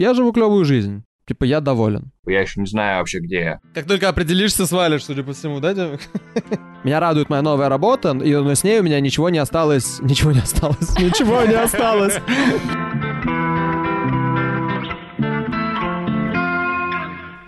я живу клевую жизнь. Типа, я доволен. Я еще не знаю вообще, где я. Как только определишься, свалишь, судя по всему, да, Демик? Меня радует моя новая работа, и но с ней у меня ничего не осталось. Ничего не осталось. Ничего не осталось.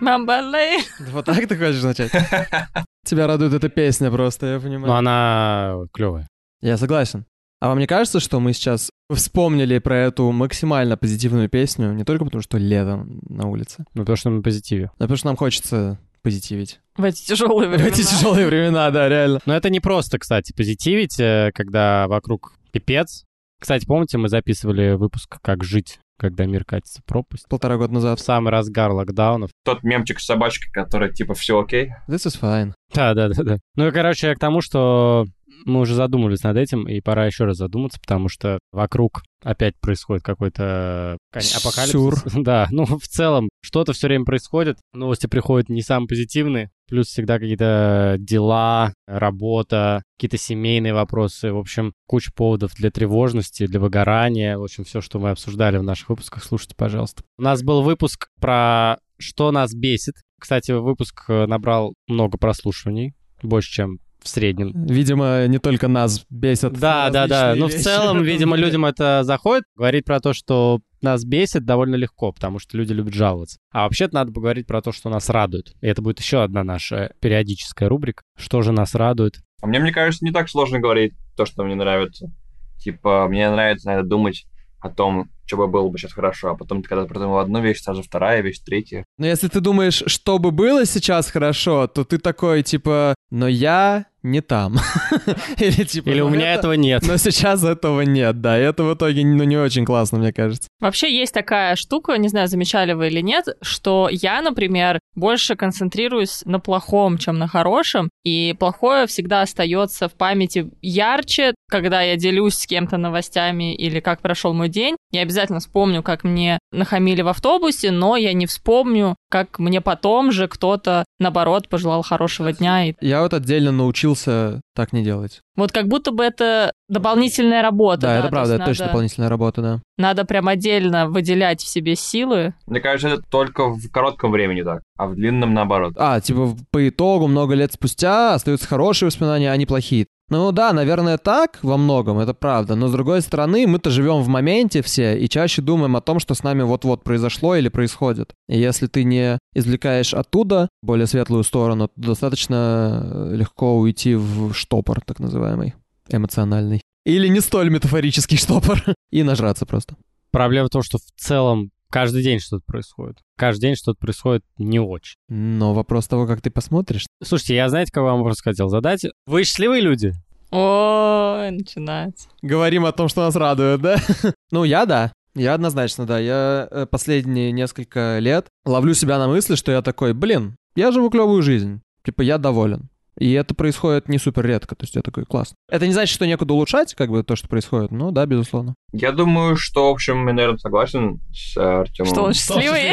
Мамбалей. Вот так ты хочешь начать? Тебя радует эта песня просто, я Но понимаю. она клевая. Я согласен. А вам не кажется, что мы сейчас вспомнили про эту максимально позитивную песню не только потому, что лето на улице, Ну, то, что на позитиве. а потому что нам хочется позитивить. В эти тяжелые В времена. эти тяжелые времена, да, реально. Но это не просто, кстати, позитивить, э, когда вокруг пипец. Кстати, помните, мы записывали выпуск «Как жить, когда мир катится в пропасть?» Полтора года назад. В самый разгар локдаунов. Тот мемчик с собачкой, который типа все окей. This is fine. Да, да, да, да. Ну и, короче, я к тому, что мы уже задумывались над этим, и пора еще раз задуматься, потому что вокруг опять происходит какой-то кон- апокалипсис. Сюр. Да, ну в целом что-то все время происходит, новости приходят не самые позитивные, плюс всегда какие-то дела, работа, какие-то семейные вопросы, в общем, куча поводов для тревожности, для выгорания, в общем, все, что мы обсуждали в наших выпусках, слушайте, пожалуйста. У нас был выпуск про что нас бесит. Кстати, выпуск э, набрал много прослушиваний, больше, чем в среднем. Видимо, не только нас бесят. Да, да, да. различные Ну, в целом, видимо, людям это заходит. Говорить про то, что нас бесит, довольно легко, потому что люди любят жаловаться. А вообще-то надо поговорить про то, что нас радует. И это будет еще одна наша периодическая рубрика. Что же нас радует? А мне, мне кажется, не так сложно говорить то, что мне нравится. Типа, мне нравится, наверное, думать о том, что бы было бы сейчас хорошо, а потом, когда ты придумал одну вещь, сразу вторая вещь, третья. Но если ты думаешь, что бы было сейчас хорошо, то ты такой, типа, но я не там. Или типа, Или «Ну, у меня это- этого нет. Но сейчас этого нет, да. И это в итоге ну, не очень классно, мне кажется. Вообще есть такая штука, не знаю, замечали вы или нет, что я, например, больше концентрируюсь на плохом, чем на хорошем, и плохое всегда остается в памяти ярче, когда я делюсь с кем-то новостями или как прошел мой день. Я обязательно вспомню, как мне нахамили в автобусе, но я не вспомню, как мне потом же кто-то, наоборот, пожелал хорошего дня. И Я вот отдельно научился так не делать. вот как будто бы это дополнительная работа. Да, это то правда, это точно надо- дополнительная работа, да. Надо прям отдельно выделять в себе силы. Мне кажется, это только в коротком времени так, а в длинном наоборот. А, типа, по итогу, много лет спустя остаются хорошие воспоминания, а не плохие. Ну да, наверное, так во многом, это правда. Но с другой стороны, мы-то живем в моменте все и чаще думаем о том, что с нами вот-вот произошло или происходит. И если ты не извлекаешь оттуда более светлую сторону, то достаточно э, легко уйти в штопор, так называемый, эмоциональный. Или не столь метафорический штопор. И нажраться просто. Проблема в том, что в целом каждый день что-то происходит. Каждый день что-то происходит не очень. Но вопрос того, как ты посмотришь. Слушайте, я знаете, какой вам вопрос хотел задать? Вы счастливые люди? Ой, начинается. Говорим о том, что нас радует, да? ну, я да. Я однозначно, да. Я э, последние несколько лет ловлю себя на мысли, что я такой, блин, я живу клевую жизнь. Типа, я доволен. И это происходит не супер редко, то есть я такой, классно. Это не значит, что некуда улучшать, как бы, то, что происходит, ну да, безусловно. Я думаю, что, в общем, я, наверное, согласен с э, Артемом. Что он счастливый?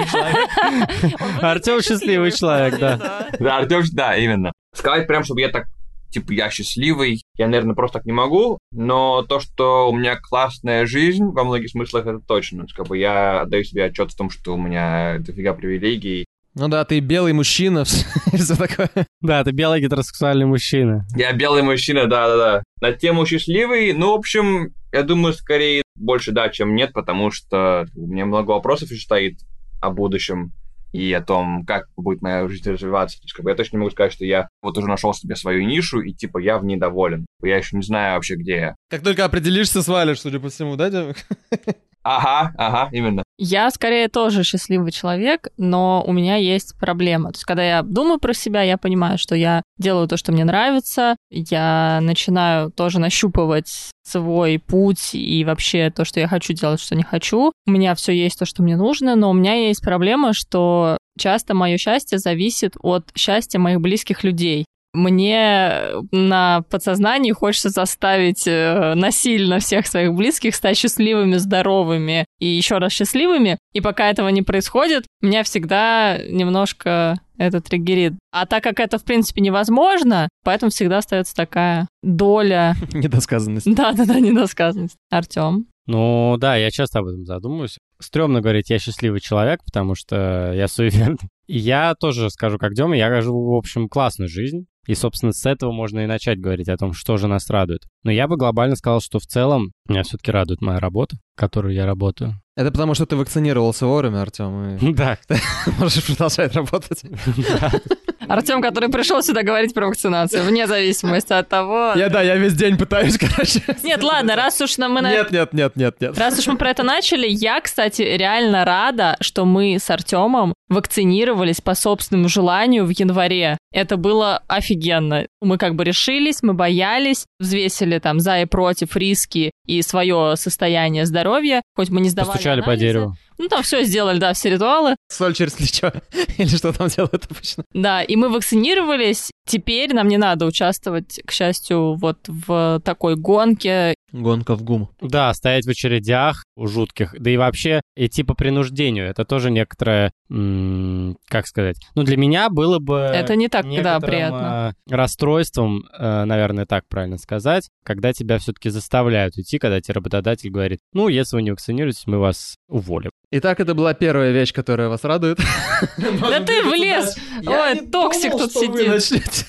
Артем счастливый человек, да. Да, Артем, да, именно. Сказать прям, чтобы я так, типа, я счастливый, я, наверное, просто так не могу, но то, что у меня классная жизнь, во многих смыслах, это точно. Как бы я отдаю себе отчет в том, что у меня дофига привилегий. Ну да, ты белый мужчина, все такое. Да, ты белый гетеросексуальный мужчина. Я белый мужчина, да-да-да. На тему счастливый, ну, в общем, я думаю, скорее больше да, чем нет, потому что у меня много вопросов еще стоит о будущем и о том, как будет моя жизнь развиваться. То есть, как бы я точно не могу сказать, что я вот уже нашел себе свою нишу, и типа я в ней доволен. Я еще не знаю вообще, где я. Как только определишься, свалишь, судя по всему, да, Демик? Ага, ага, именно. Я скорее тоже счастливый человек, но у меня есть проблема. То есть, когда я думаю про себя, я понимаю, что я делаю то, что мне нравится, я начинаю тоже нащупывать свой путь и вообще то, что я хочу делать, что не хочу. У меня все есть то, что мне нужно, но у меня есть проблема, что часто мое счастье зависит от счастья моих близких людей. Мне на подсознании хочется заставить э, насильно всех своих близких стать счастливыми, здоровыми и еще раз счастливыми. И пока этого не происходит, меня всегда немножко это триггерит. А так как это, в принципе, невозможно, поэтому всегда остается такая доля... Недосказанность. Да-да-да, недосказанность. Артем. Ну да, я часто об этом задумываюсь. стрёмно говорить, я счастливый человек, потому что я суеверный. И я тоже скажу, как Дема, я живу, в общем, классную жизнь. И, собственно, с этого можно и начать говорить о том, что же нас радует. Но я бы глобально сказал, что в целом меня все-таки радует моя работа, которую я работаю. Это потому, что ты вакцинировался вовремя, Артем, и Да. можешь продолжать работать. Артем, который пришел сюда говорить про вакцинацию, вне зависимости от того... Я, да, я весь день пытаюсь, короче. Нет, ладно, раз уж нам мы на Нет, нет, нет, нет, нет. Раз уж мы про это начали, я, кстати, реально рада, что мы с Артемом вакцинировались по собственному желанию в январе. Это было офигенно. Мы как бы решились, мы боялись, взвесили там за и против риски и свое состояние здоровья, хоть мы не сдавали Постучали по анализы. дереву. Ну, там все сделали, да, все ритуалы. Соль через плечо. Или что там делают обычно. Да, и мы вакцинировались. Теперь нам не надо участвовать, к счастью, вот в такой гонке. Гонка в гум. Да, стоять в очередях у жутких, да и вообще идти по принуждению. Это тоже некоторое, м, как сказать, ну для меня было бы... Это не так, да, приятно. э, расстройством, э, наверное, так правильно сказать, когда тебя все-таки заставляют идти, когда тебе работодатель говорит, ну, если вы не вакцинируетесь, мы вас уволим. Итак, это была первая вещь, которая вас радует. Да ты влез! Ой, токсик тут сидит.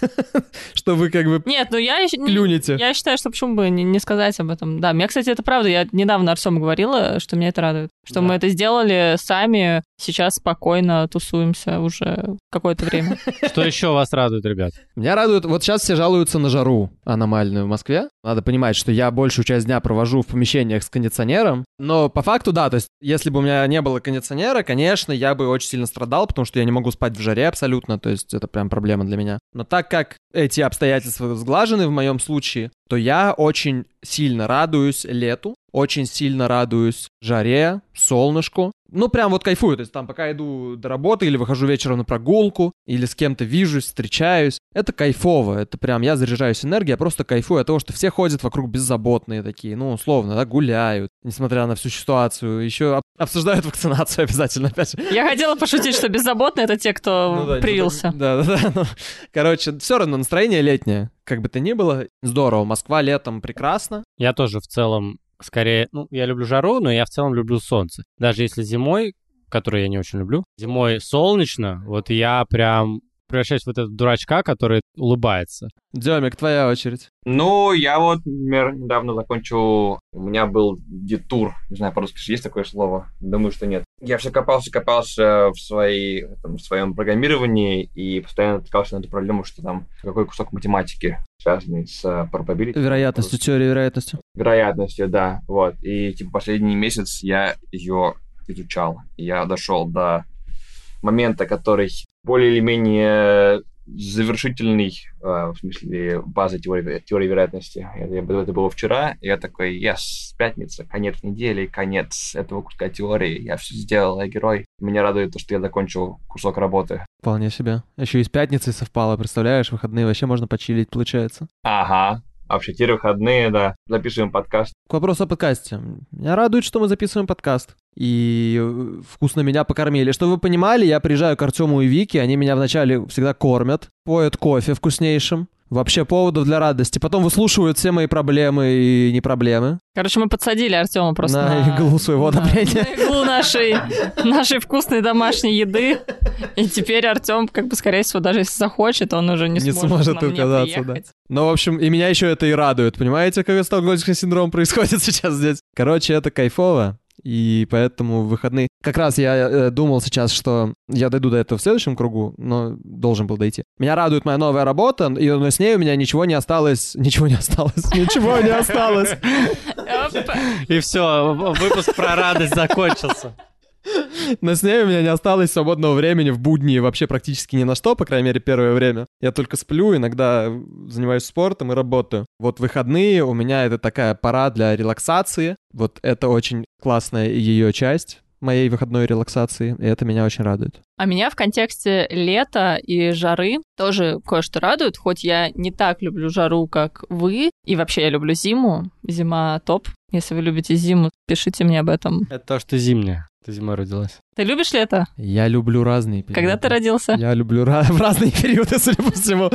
Что вы как бы Нет, ну я клюнете. Я считаю, что почему бы не, не сказать об этом. Да, мне, кстати, это правда. Я недавно Артему говорила, что меня это радует. Что Да. мы это сделали сами, сейчас спокойно тусуемся уже какое-то время. Что еще вас радует, ребят? Меня радует, вот сейчас все жалуются на жару аномальную в Москве. Надо понимать, что я большую часть дня провожу в помещениях с кондиционером. Но по факту, да, то есть если бы у меня не было кондиционера, конечно, я бы очень сильно страдал, потому что я не могу спать в жаре абсолютно, то есть это прям проблема для меня. Но так как эти обстоятельства сглажены в моем случае, то я очень сильно радуюсь лету, очень сильно радуюсь жаре, солнышку. Ну, прям вот кайфую. То есть там, пока иду до работы или выхожу вечером на прогулку, или с кем-то вижусь, встречаюсь, это кайфово. Это прям я заряжаюсь энергией, я просто кайфую от того, что все ходят вокруг беззаботные такие, ну, условно, да, гуляют, несмотря на всю ситуацию. Еще об- обсуждают вакцинацию обязательно, опять же. Я хотела пошутить, что беззаботные это те, кто Ну да, привился. Да, да, да. ну, короче, все равно настроение летнее. Как бы то ни было, здорово. Москва летом прекрасно. Я тоже в целом скорее, ну, я люблю жару, но я в целом люблю солнце. Даже если зимой, которую я не очень люблю, зимой солнечно, вот я прям превращаюсь в этого дурачка, который улыбается. Демик, твоя очередь. Ну, я вот, например, недавно закончил... У меня был детур. Не знаю, по-русски есть такое слово? Думаю, что нет. Я все копался, копался в, своей, там, в своем программировании и постоянно натыкался на эту проблему, что там какой кусок математики связанный с э, probability. Вероятностью, теория вероятности. Вероятностью, да. Вот. И, типа, последний месяц я ее изучал. Я дошел до момента, который более или менее завершительный, э, в смысле, базы теории, теории вероятности. Это, это было вчера, я такой, yes, пятница, конец недели, конец этого куска теории, я все сделал, я герой. Меня радует то, что я закончил кусок работы. Вполне себе. Еще и с пятницей совпало, представляешь, выходные вообще можно почилить, получается. Ага. Вообще, теперь выходные, да, записываем подкаст. К вопросу о подкасте. Меня радует, что мы записываем подкаст. И э, вкусно меня покормили. Чтобы вы понимали, я приезжаю к Артему и Вике, они меня вначале всегда кормят, поют кофе вкуснейшим. Вообще поводов для радости. Потом выслушивают все мои проблемы и не проблемы. Короче, мы подсадили Артема просто На на... иглу своего одобрения. на иглу нашей, нашей вкусной домашней еды. И теперь Артем, как бы, скорее всего, даже если захочет, он уже не, Не сможет, сможет отказаться, да. Ну, в общем, и меня еще это и радует. Понимаете, какой стокгольмский синдром происходит сейчас здесь? Короче, это кайфово. И поэтому в выходные... Как раз я э, думал сейчас, что я дойду до этого в следующем кругу, но должен был дойти. Меня радует моя новая работа, и, но с ней у меня ничего не осталось... Ничего не осталось. Ничего не осталось. И все, выпуск про радость закончился. Но с ней у меня не осталось свободного времени в будни вообще практически ни на что, по крайней мере, первое время. Я только сплю, иногда занимаюсь спортом и работаю. Вот выходные у меня это такая пора для релаксации. Вот это очень классная ее часть моей выходной релаксации, и это меня очень радует. А меня в контексте лета и жары тоже кое-что радует, хоть я не так люблю жару, как вы, и вообще я люблю зиму. Зима топ. Если вы любите зиму, пишите мне об этом. Это то, что зимняя. Ты зимой родилась. Ты любишь лето? Я люблю разные периоды. Когда ты родился? Я люблю ra- разные периоды, судя по всему.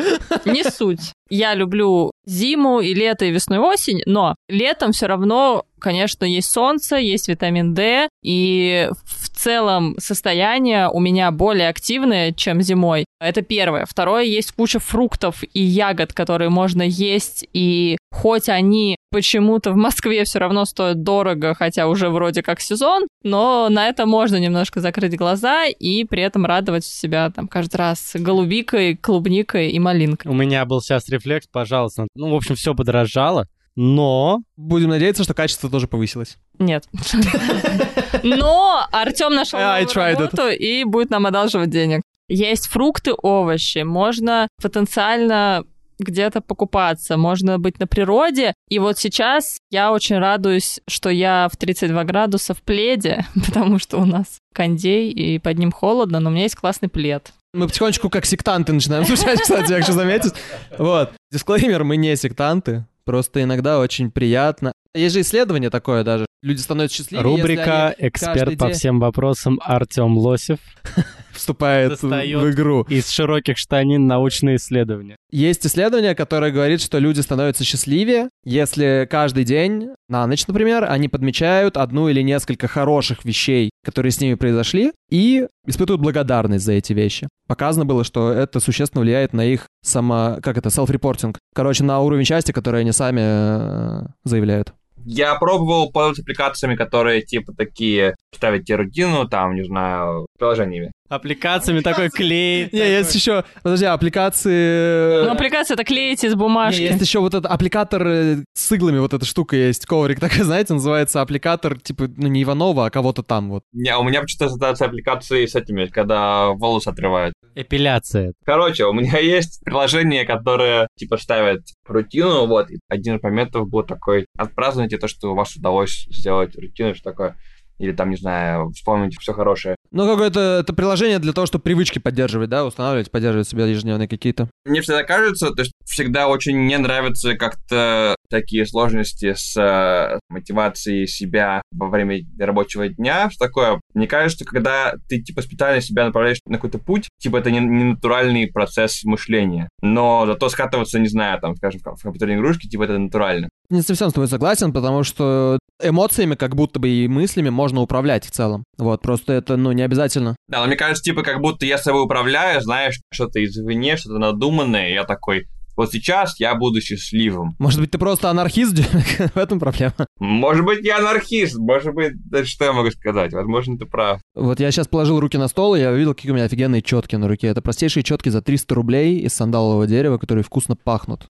Не суть. Я люблю зиму и лето, и весну, и осень, но летом все равно конечно, есть солнце, есть витамин D, и в целом состояние у меня более активное, чем зимой. Это первое. Второе, есть куча фруктов и ягод, которые можно есть, и хоть они почему-то в Москве все равно стоят дорого, хотя уже вроде как сезон, но на это можно немножко закрыть глаза и при этом радовать себя там каждый раз голубикой, клубникой и малинкой. У меня был сейчас рефлекс, пожалуйста. Ну, в общем, все подорожало, но... Будем надеяться, что качество тоже повысилось. Нет. Но Артем нашел новую работу и будет нам одалживать денег. Есть фрукты, овощи. Можно потенциально где-то покупаться, можно быть на природе. И вот сейчас я очень радуюсь, что я в 32 градуса в пледе, потому что у нас кондей, и под ним холодно, но у меня есть классный плед. Мы потихонечку как сектанты начинаем звучать, кстати, я хочу заметить. Вот. Дисклеймер, мы не сектанты. Просто иногда очень приятно. Есть же исследование такое даже. Люди становятся счастливее, если Рубрика они «Эксперт каждый по день всем вопросам» Артем Лосев вступает Достает. в игру. из широких штанин научные исследования. Есть исследование, которое говорит, что люди становятся счастливее, если каждый день, на ночь, например, они подмечают одну или несколько хороших вещей, которые с ними произошли, и испытывают благодарность за эти вещи. Показано было, что это существенно влияет на их само... как это, self-reporting. Короче, на уровень счастья, который они сами э, заявляют. Я пробовал пользоваться аппликациями, которые типа такие ставят тебе рутину, там, не знаю, приложениями. Аппликациями такой клей. Не, есть еще, подожди, аппликации... Ну, аппликация это клеите из Не, бумажки. есть еще вот этот аппликатор э, с иглами, вот эта штука есть, коврик такой, знаете, называется аппликатор, типа, ну, не Иванова, а кого-то там вот. Не, у меня почему-то ассоциация аппликации с этими, когда волосы отрывают. Эпиляция. Короче, у меня есть приложение, которое типа ставит рутину, вот. И один из моментов был такой, отпразднуйте то, что у вас удалось сделать рутину, что такое. Или там, не знаю, вспомните все хорошее. Ну, какое-то это приложение для того, чтобы привычки поддерживать, да, устанавливать, поддерживать себе ежедневные какие-то. Мне всегда кажется, то есть всегда очень не нравятся как-то такие сложности с э, мотивацией себя во время рабочего дня, что такое. Мне кажется, когда ты типа специально себя направляешь на какой-то путь, типа это не, не натуральный процесс мышления. Но зато скатываться, не знаю, там, скажем, в компьютерной игрушке, типа это натурально. Не совсем с тобой согласен, потому что эмоциями, как будто бы и мыслями можно управлять в целом. Вот, просто это, ну, не обязательно. Да, но мне кажется, типа, как будто я собой управляю, знаешь, что-то извне, что-то надуманное, я такой, вот сейчас я буду счастливым. Может быть, ты просто анархист, в этом проблема. Может быть, я анархист, может быть, да что я могу сказать, возможно, ты прав. Вот я сейчас положил руки на стол, и я увидел, какие у меня офигенные четки на руке. Это простейшие четки за 300 рублей из сандалового дерева, которые вкусно пахнут.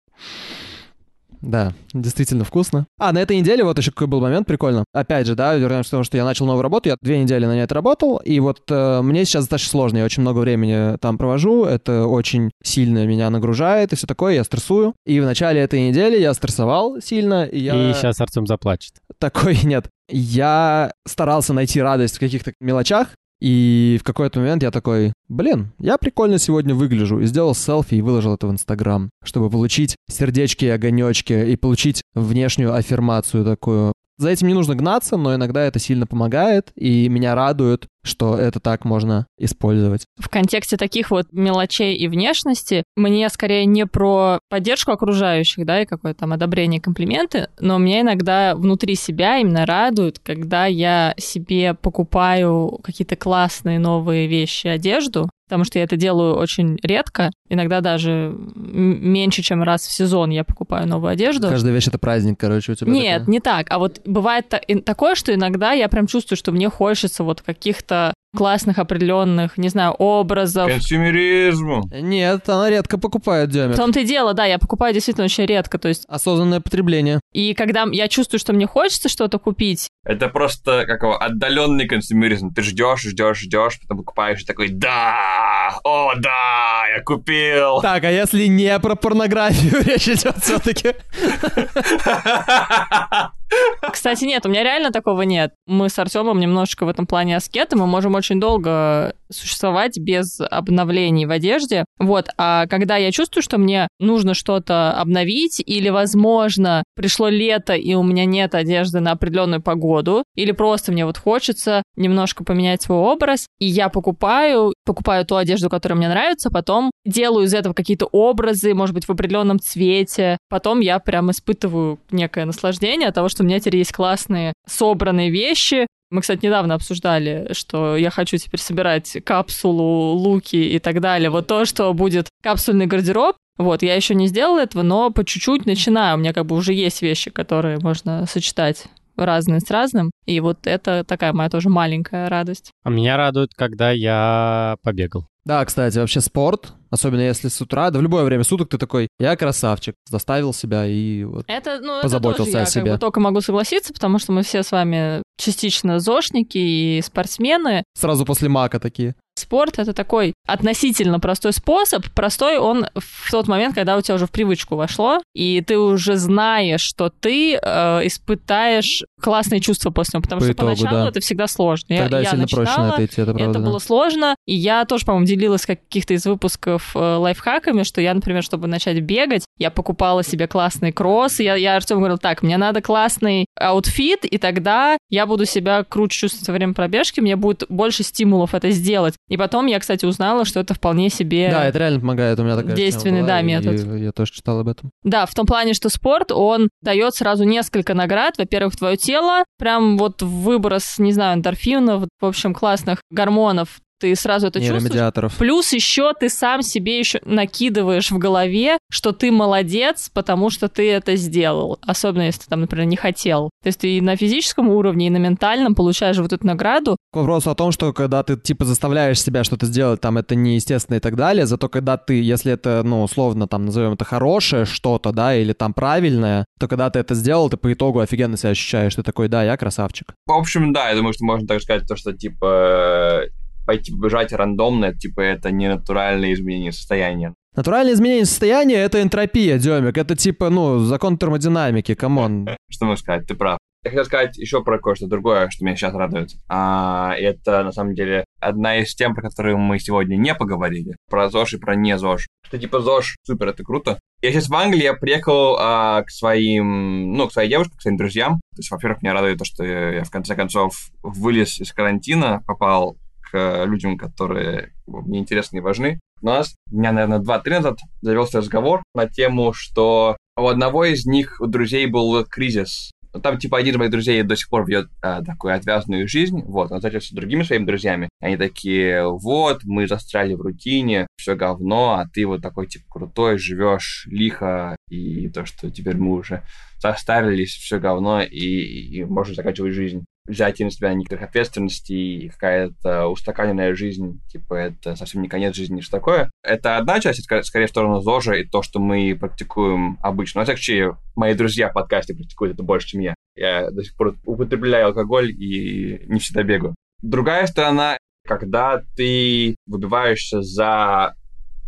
Да, действительно вкусно. А, на этой неделе вот еще какой был момент прикольно. Опять же, да, вернемся к тому, что я начал новую работу, я две недели на ней отработал, и вот э, мне сейчас достаточно сложно, я очень много времени там провожу, это очень сильно меня нагружает и все такое, я стрессую. И в начале этой недели я стрессовал сильно, и я... И сейчас Артем заплачет. Такой нет. Я старался найти радость в каких-то мелочах, и в какой-то момент я такой, блин, я прикольно сегодня выгляжу. И сделал селфи и выложил это в Инстаграм, чтобы получить сердечки, огонечки и получить внешнюю аффирмацию такую. За этим не нужно гнаться, но иногда это сильно помогает, и меня радует, что это так можно использовать. В контексте таких вот мелочей и внешности мне скорее не про поддержку окружающих, да, и какое-то там одобрение, комплименты, но меня иногда внутри себя именно радует, когда я себе покупаю какие-то классные новые вещи, одежду, потому что я это делаю очень редко, иногда даже меньше, чем раз в сезон я покупаю новую одежду. Каждая вещь — это праздник, короче, у тебя Нет, такое. не так. А вот бывает такое, что иногда я прям чувствую, что мне хочется вот каких-то классных определенных, не знаю, образов. Консюмеризм. Нет, она редко покупает, В Демик. том-то и дело, да, я покупаю действительно очень редко. То есть, Осознанное потребление. и когда я чувствую, что мне хочется что-то купить, Это просто как его отдаленный консюмеризм. Ты ждешь, ждешь, ждешь, потом покупаешь и такой, да, о, да, я купил. Так, а если не про порнографию речь идет все-таки? Кстати, нет, у меня реально такого нет. Мы с Артемом немножечко в этом плане аскеты, мы можем очень долго существовать без обновлений в одежде. Вот, а когда я чувствую, что мне нужно что-то обновить, или, возможно, пришло лето, и у меня нет одежды на определенную погоду, или просто мне вот хочется немножко поменять свой образ, и я покупаю, покупаю ту одежду, которая мне нравится, потом делаю из этого какие-то образы, может быть, в определенном цвете, потом я прям испытываю некое наслаждение от того, что у меня теперь есть классные собранные вещи, мы, кстати, недавно обсуждали, что я хочу теперь собирать капсулу, луки и так далее. Вот то, что будет капсульный гардероб, вот, я еще не сделала этого, но по чуть-чуть начинаю. У меня как бы уже есть вещи, которые можно сочетать разные с разным. И вот это такая моя тоже маленькая радость. А меня радует, когда я побегал. Да, кстати, вообще спорт, особенно если с утра, да в любое время суток ты такой, я красавчик, заставил себя и вот это, ну, позаботился это тоже я о себе. Как бы только могу согласиться, потому что мы все с вами частично зошники и спортсмены. Сразу после мака такие. Спорт — это такой относительно простой способ. Простой он в тот момент, когда у тебя уже в привычку вошло, и ты уже знаешь, что ты э, испытаешь классные чувства после него, потому По что итогу, поначалу да. это всегда сложно. Тогда я, сильно я проще на начинала, это идти, это правда. это да. было сложно, и я тоже, по-моему, делилась в каких-то из выпусков э, лайфхаками, что я, например, чтобы начать бегать, я покупала себе классные кроссы, я, я Артему говорила, так, мне надо классный outfit, и тогда я буду себя круче чувствовать во время пробежки, мне будет больше стимулов это сделать. И потом я, кстати, узнала, что это вполне себе... Да, это реально помогает, у меня такая Действенный, была, да, и метод. Я тоже читал об этом. Да, в том плане, что спорт, он дает сразу несколько наград. Во-первых, твое тело, прям вот выброс, не знаю, эндорфинов, в общем, классных гормонов. Ты сразу это чувствуешь. Плюс еще ты сам себе еще накидываешь в голове, что ты молодец, потому что ты это сделал. Особенно если ты там, например, не хотел. То есть ты и на физическом уровне, и на ментальном получаешь вот эту награду. К вопросу о том, что когда ты типа заставляешь себя что-то сделать, там это неестественно и так далее, зато когда ты, если это, ну, условно, там, назовем это хорошее что-то, да, или там правильное, то когда ты это сделал, ты по итогу офигенно себя ощущаешь, ты такой, да, я красавчик. В общем, да, я думаю, что можно так сказать, то, что, типа, пойти бежать рандомно, типа, это не натуральное изменение состояния. Натуральное изменение состояния — это энтропия, Демик. Это типа, ну, закон термодинамики, come on. Что могу сказать, ты прав. Я хотел сказать еще про кое-что другое, что меня сейчас радует. А, это, на самом деле, одна из тем, про которые мы сегодня не поговорили. Про ЗОЖ и про не ЗОЖ. Что типа ЗОЖ, супер, это круто. Я сейчас в Англии, я приехал а, к своим, ну, к своей девушке, к своим друзьям. То есть, во-первых, меня радует то, что я в конце концов вылез из карантина, попал к людям, которые мне интересны и важны. У нас, дня, наверное, два-три назад завелся разговор на тему, что у одного из них, у друзей, был кризис. Там, типа, один из моих друзей до сих пор ведет а, такую отвязную жизнь, вот, он встретился с другими своими друзьями. Они такие, вот, мы застряли в рутине, все говно, а ты вот такой, типа, крутой, живешь лихо, и то, что теперь мы уже состарились, все говно, и, и можно заканчивать жизнь взять на себя некоторых ответственностей какая-то устаканенная жизнь, типа, это совсем не конец жизни, что такое. Это одна часть, это скорее в сторону ЗОЖа и то, что мы практикуем обычно. Во всяком случае, мои друзья в подкасте практикуют это больше, чем я. Я до сих пор употребляю алкоголь и не всегда бегаю. Другая сторона, когда ты выбиваешься за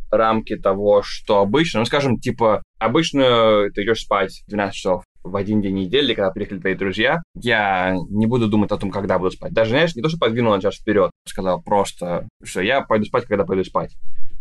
рамки того, что обычно, ну, скажем, типа, обычно ты идешь спать в 12 часов, в один день недели, когда приехали твои друзья, я не буду думать о том, когда буду спать. Даже, знаешь, не то, что подвинул на час вперед, сказал просто, что я пойду спать, когда пойду спать.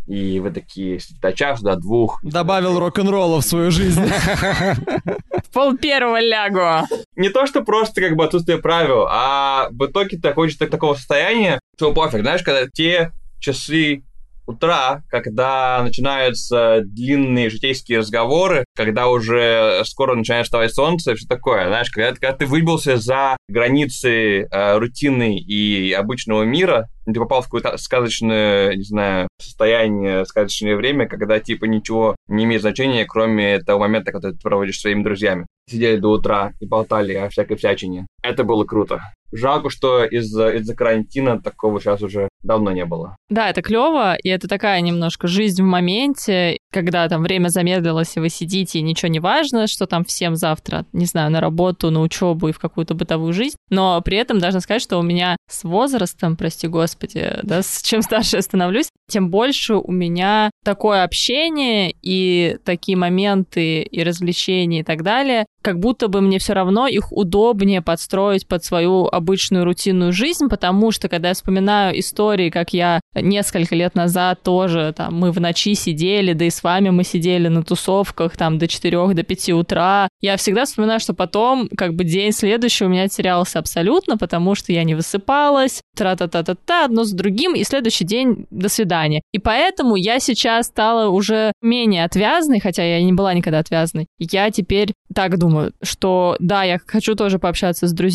И вы такие до часа, до двух. Добавил рок-н-ролла в свою жизнь. В пол первого лягу. Не то, что просто как бы отсутствие правил, а в итоге ты хочешь так- такого состояния, что пофиг, знаешь, когда те часы утра, когда начинаются длинные житейские разговоры, когда уже скоро начинает вставать солнце и все такое, знаешь, когда, когда ты выбился за границы э, рутины и обычного мира, ты попал в какое-то сказочное, не знаю, состояние, сказочное время, когда, типа, ничего не имеет значения, кроме того момента, когда ты проводишь с своими друзьями. Сидели до утра и болтали о всякой всячине. Это было круто. Жалко, что из-за из карантина такого сейчас уже давно не было. Да, это клево, и это такая немножко жизнь в моменте, когда там время замедлилось, и вы сидите, и ничего не важно, что там всем завтра, не знаю, на работу, на учебу и в какую-то бытовую жизнь. Но при этом должна сказать, что у меня с возрастом, прости господи, да, с чем старше я становлюсь, тем больше у меня такое общение и такие моменты и развлечения и так далее, как будто бы мне все равно их удобнее подстроить под свою обычную рутинную жизнь, потому что когда я вспоминаю истории, как я несколько лет назад тоже там мы в ночи сидели, да и с вами мы сидели на тусовках там до 4 до 5 утра. Я всегда вспоминаю, что потом как бы день следующий у меня терялся абсолютно, потому что я не высыпалась, тра-та-та-та-та, одно с другим, и следующий день до свидания. И поэтому я сейчас стала уже менее отвязной, хотя я не была никогда отвязной. Я теперь так думаю, что да, я хочу тоже пообщаться с друзьями,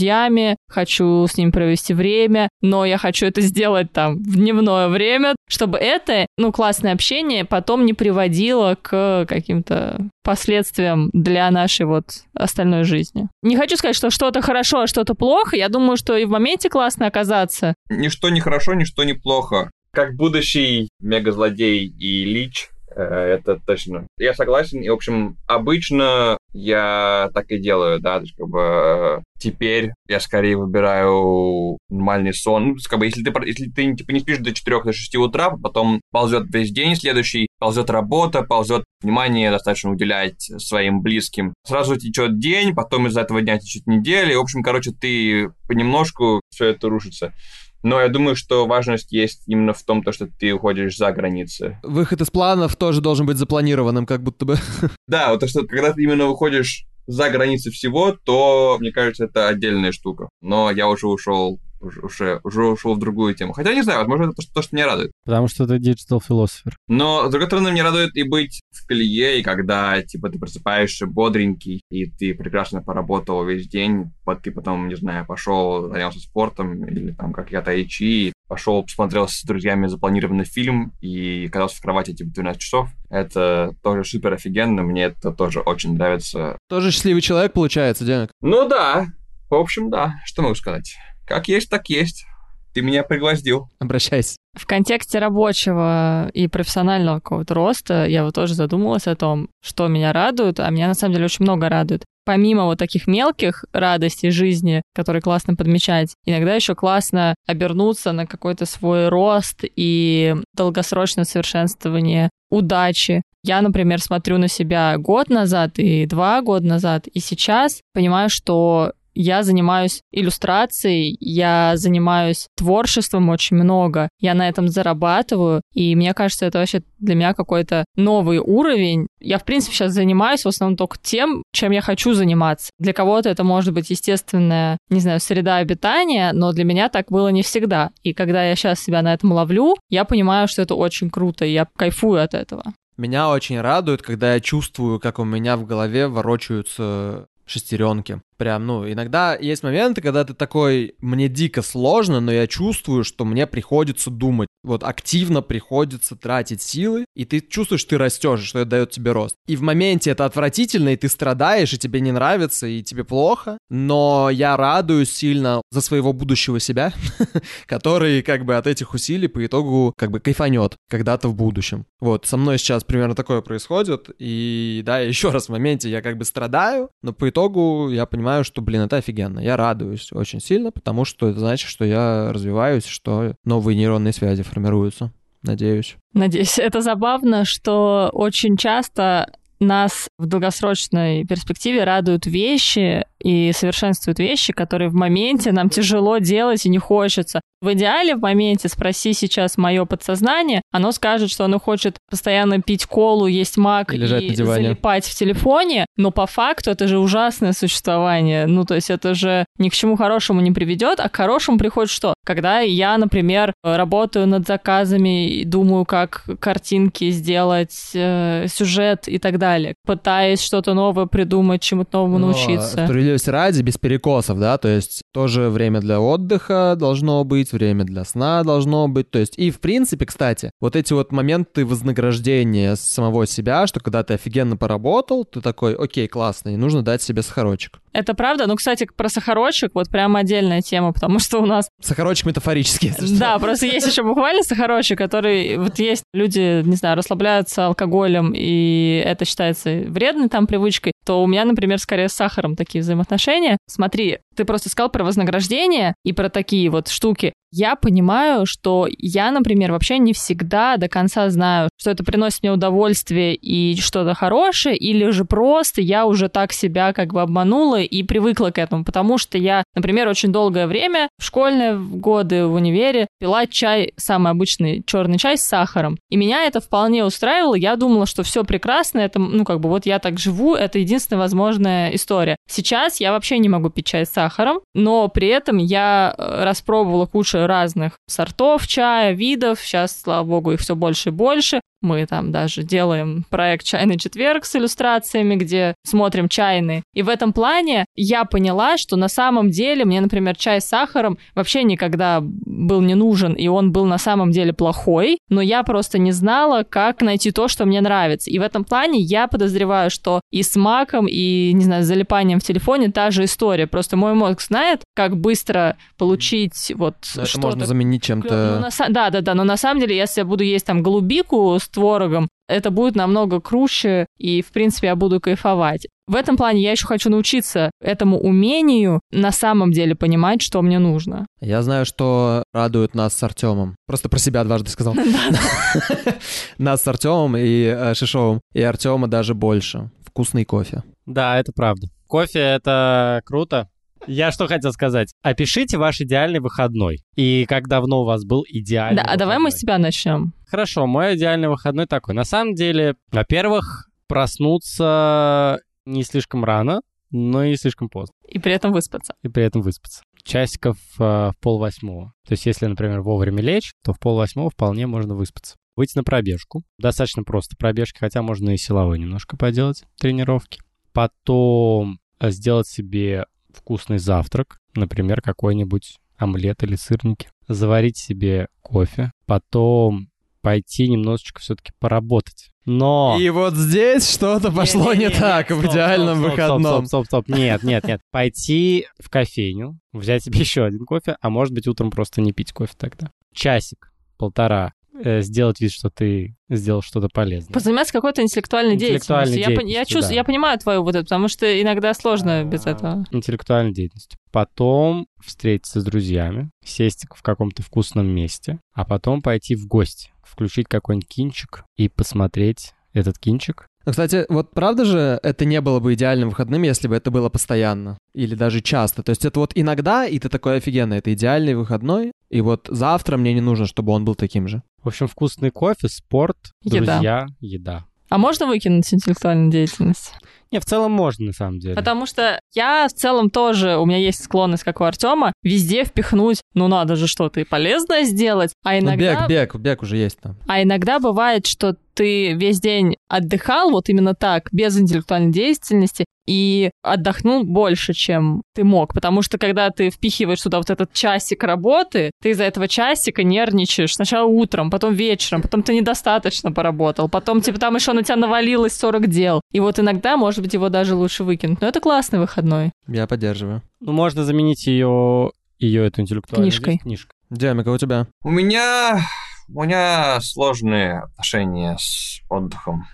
хочу с ними провести время, но я хочу это сделать там в дневное время, чтобы это, ну, классное общение потом не приводило к каким-то последствиям для нашей вот остальной жизни. Не хочу сказать, что что-то хорошо, а что-то плохо. Я думаю, что и в моменте классно оказаться. Ничто не хорошо, ничто не плохо. Как будущий мегазлодей и лич, Э, это точно. Я согласен. И, в общем, обычно я так и делаю, да, то есть, как бы, теперь я скорее выбираю нормальный сон. Ну, как бы, если ты, если ты типа, не спишь до 4-6 утра, потом ползет весь день следующий, ползет работа, ползет внимание достаточно уделять своим близким. Сразу течет день, потом из-за этого дня течет неделя, и, в общем, короче, ты понемножку все это рушится. Но я думаю, что важность есть именно в том, то, что ты уходишь за границы. Выход из планов тоже должен быть запланированным, как будто бы. Да, вот то, что когда ты именно выходишь за границы всего, то, мне кажется, это отдельная штука. Но я уже ушел уже, уже ушел в другую тему. Хотя, не знаю, возможно, это то, что меня радует. Потому что ты digital philosopher. Но, с другой стороны, мне радует и быть в колее, и когда, типа, ты просыпаешься бодренький, и ты прекрасно поработал весь день, ты потом, не знаю, пошел, занялся спортом, или там, как я, тайчи, пошел, посмотрел с друзьями запланированный фильм и оказался в кровати типа 12 часов. Это тоже супер офигенно, мне это тоже очень нравится. Тоже счастливый человек получается, Денег? Ну да, в общем, да, что могу сказать. Как есть, так есть. Ты меня пригвоздил. Обращайся. В контексте рабочего и профессионального какого-то роста я вот тоже задумалась о том, что меня радует, а меня на самом деле очень много радует. Помимо вот таких мелких радостей жизни, которые классно подмечать, иногда еще классно обернуться на какой-то свой рост и долгосрочное совершенствование удачи. Я, например, смотрю на себя год назад и два года назад, и сейчас понимаю, что я занимаюсь иллюстрацией, я занимаюсь творчеством очень много, я на этом зарабатываю, и мне кажется, это вообще для меня какой-то новый уровень. Я, в принципе, сейчас занимаюсь в основном только тем, чем я хочу заниматься. Для кого-то это может быть естественная, не знаю, среда обитания, но для меня так было не всегда. И когда я сейчас себя на этом ловлю, я понимаю, что это очень круто, и я кайфую от этого. Меня очень радует, когда я чувствую, как у меня в голове ворочаются шестеренки. Прям, ну, иногда есть моменты, когда ты такой, мне дико сложно, но я чувствую, что мне приходится думать. Вот активно приходится тратить силы, и ты чувствуешь, ты растешь, что это дает тебе рост. И в моменте это отвратительно, и ты страдаешь, и тебе не нравится, и тебе плохо. Но я радуюсь сильно за своего будущего себя, который как бы от этих усилий по итогу как бы кайфанет когда-то в будущем. Вот, со мной сейчас примерно такое происходит, и да, еще раз в моменте я как бы страдаю, но по итогу я понимаю, понимаю, что, блин, это офигенно. Я радуюсь очень сильно, потому что это значит, что я развиваюсь, что новые нейронные связи формируются. Надеюсь. Надеюсь. Это забавно, что очень часто нас в долгосрочной перспективе радуют вещи и совершенствуют вещи, которые в моменте нам тяжело делать и не хочется. В идеале в моменте спроси сейчас мое подсознание, оно скажет, что оно хочет постоянно пить колу, есть мак и, и залипать в телефоне, но по факту это же ужасное существование. Ну, то есть это же ни к чему хорошему не приведет, а к хорошему приходит что? Когда я, например, работаю над заказами и думаю, как картинки сделать, э, сюжет и так далее, пытаясь что-то новое придумать, чему-то новому но, научиться. Справедливости ради, без перекосов, да, то есть тоже время для отдыха должно быть, время для сна должно быть. То есть, и в принципе, кстати, вот эти вот моменты вознаграждения самого себя, что когда ты офигенно поработал, ты такой, окей, классно, и нужно дать себе сахарочек. Это правда. Ну, кстати, про сахарочек вот прям отдельная тема, потому что у нас... Сахарочек метафорический. Да, просто есть еще буквально сахарочек, который... Вот есть люди, не знаю, расслабляются алкоголем, и это считается вредной там привычкой, то у меня, например, скорее с сахаром такие взаимоотношения. Смотри, Ты просто сказал про вознаграждение и про такие вот штуки. Я понимаю, что я, например, вообще не всегда до конца знаю, что это приносит мне удовольствие и что-то хорошее, или же просто я уже так себя как бы обманула и привыкла к этому, потому что я, например, очень долгое время в школьные годы в универе пила чай, самый обычный черный чай с сахаром. И меня это вполне устраивало. Я думала, что все прекрасно, это, ну, как бы вот я так живу, это единственная возможная история. Сейчас я вообще не могу пить чай с сахаром, но при этом я э, распробовала кучу разных сортов чая, видов. Сейчас, слава богу, их все больше и больше. Мы там даже делаем проект «Чайный четверг» с иллюстрациями, где смотрим чайные. И в этом плане я поняла, что на самом деле мне, например, чай с сахаром вообще никогда был не нужен, и он был на самом деле плохой, но я просто не знала, как найти то, что мне нравится. И в этом плане я подозреваю, что и с маком, и, не знаю, с залипанием в телефоне та же история. Просто мой мозг знает, как быстро получить вот Это что-то можно заменить ну, чем-то... на са- да, да, да, но на самом деле, если я буду есть там голубику с творогом, это будет намного круче, и, в принципе, я буду кайфовать. В этом плане я еще хочу научиться этому умению на самом деле понимать, что мне нужно. Я знаю, что радует нас с Артемом. Просто про себя дважды сказал. Нас с Артемом и э, Шишовым. И Артема даже больше. Вкусный кофе. Да, это правда. Кофе — это круто. Я что хотел сказать. Опишите ваш идеальный выходной. И как давно у вас был идеальный Да, а давай мы выходной. с тебя начнем. Хорошо, мой идеальный выходной такой. На самом деле, во-первых, проснуться не слишком рано, но и слишком поздно. И при этом выспаться. И при этом выспаться. Часиков э, в полвосьмого. То есть, если, например, вовремя лечь, то в полвосьмого вполне можно выспаться. Выйти на пробежку. Достаточно просто пробежки, хотя можно и силовой немножко поделать, тренировки. Потом э, сделать себе вкусный завтрак, например, какой-нибудь омлет или сырники. Заварить себе кофе. Потом пойти немножечко все-таки поработать. Но... И вот здесь что-то пошло не Не-не-не, так в стоп, идеальном стоп, стоп, выходном. Стоп, стоп, стоп, нет, нет, нет. Пойти в кофейню, взять себе еще один кофе, а может быть утром просто не пить кофе тогда. Часик, полтора, сделать вид, что ты сделал что-то полезное. Позаниматься какой-то интеллектуальной, Интеллектуальной деятельностью. Я, я, чувствую, да. я понимаю твою вот это, потому что иногда сложно без А, этого. Интеллектуальной деятельностью. Потом встретиться с друзьями, сесть в каком-то вкусном месте, а потом пойти в гости, включить какой-нибудь кинчик и посмотреть этот кинчик. Ну, кстати, вот правда же это не было бы идеальным выходным, если бы это было постоянно или даже часто. То есть это вот иногда, и ты такой офигенно, это идеальный выходной, и вот завтра мне не нужно, чтобы он был таким же. В общем, вкусный кофе, спорт, Еда. друзья, еда. А можно выкинуть интеллектуальную деятельность? Не, в целом можно, на самом деле. Потому что я в целом тоже, у меня есть склонность, как у Артема, везде впихнуть, ну надо же что-то и полезное сделать, а Ну, иногда... бег, бег, бег уже есть там. А иногда бывает, что ты весь день отдыхал вот именно так, без интеллектуальной деятельности, и отдохнул больше, чем ты мог. Потому что когда ты впихиваешь туда вот этот часик работы, ты из-за этого часика нервничаешь. Сначала утром, потом вечером, потом ты недостаточно поработал, потом типа там еще на тебя навалилось 40 дел. И вот иногда, может быть, его даже лучше выкинуть. Но это классный выходной. Я поддерживаю. Ну, можно заменить ее, ее эту интеллектуальную Книжкой. деятельность книжкой. Демик, а у тебя? У меня, у меня сложные отношения с отдыхом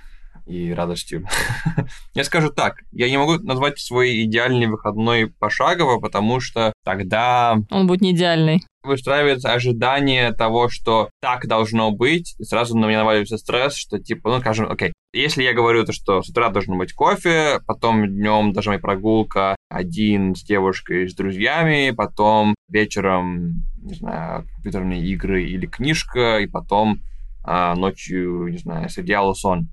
и радостью. Я скажу так, я не могу назвать свой идеальный выходной пошагово, потому что тогда Он будет не идеальный. Выстраивается ожидание того, что так должно быть, и сразу на меня наваливается стресс, что типа, ну, скажем, окей, если я говорю то, что с утра должен быть кофе, потом днем должна быть прогулка один с девушкой, с друзьями, потом вечером, не знаю, компьютерные игры или книжка, и потом а, ночью, не знаю, сериал сон.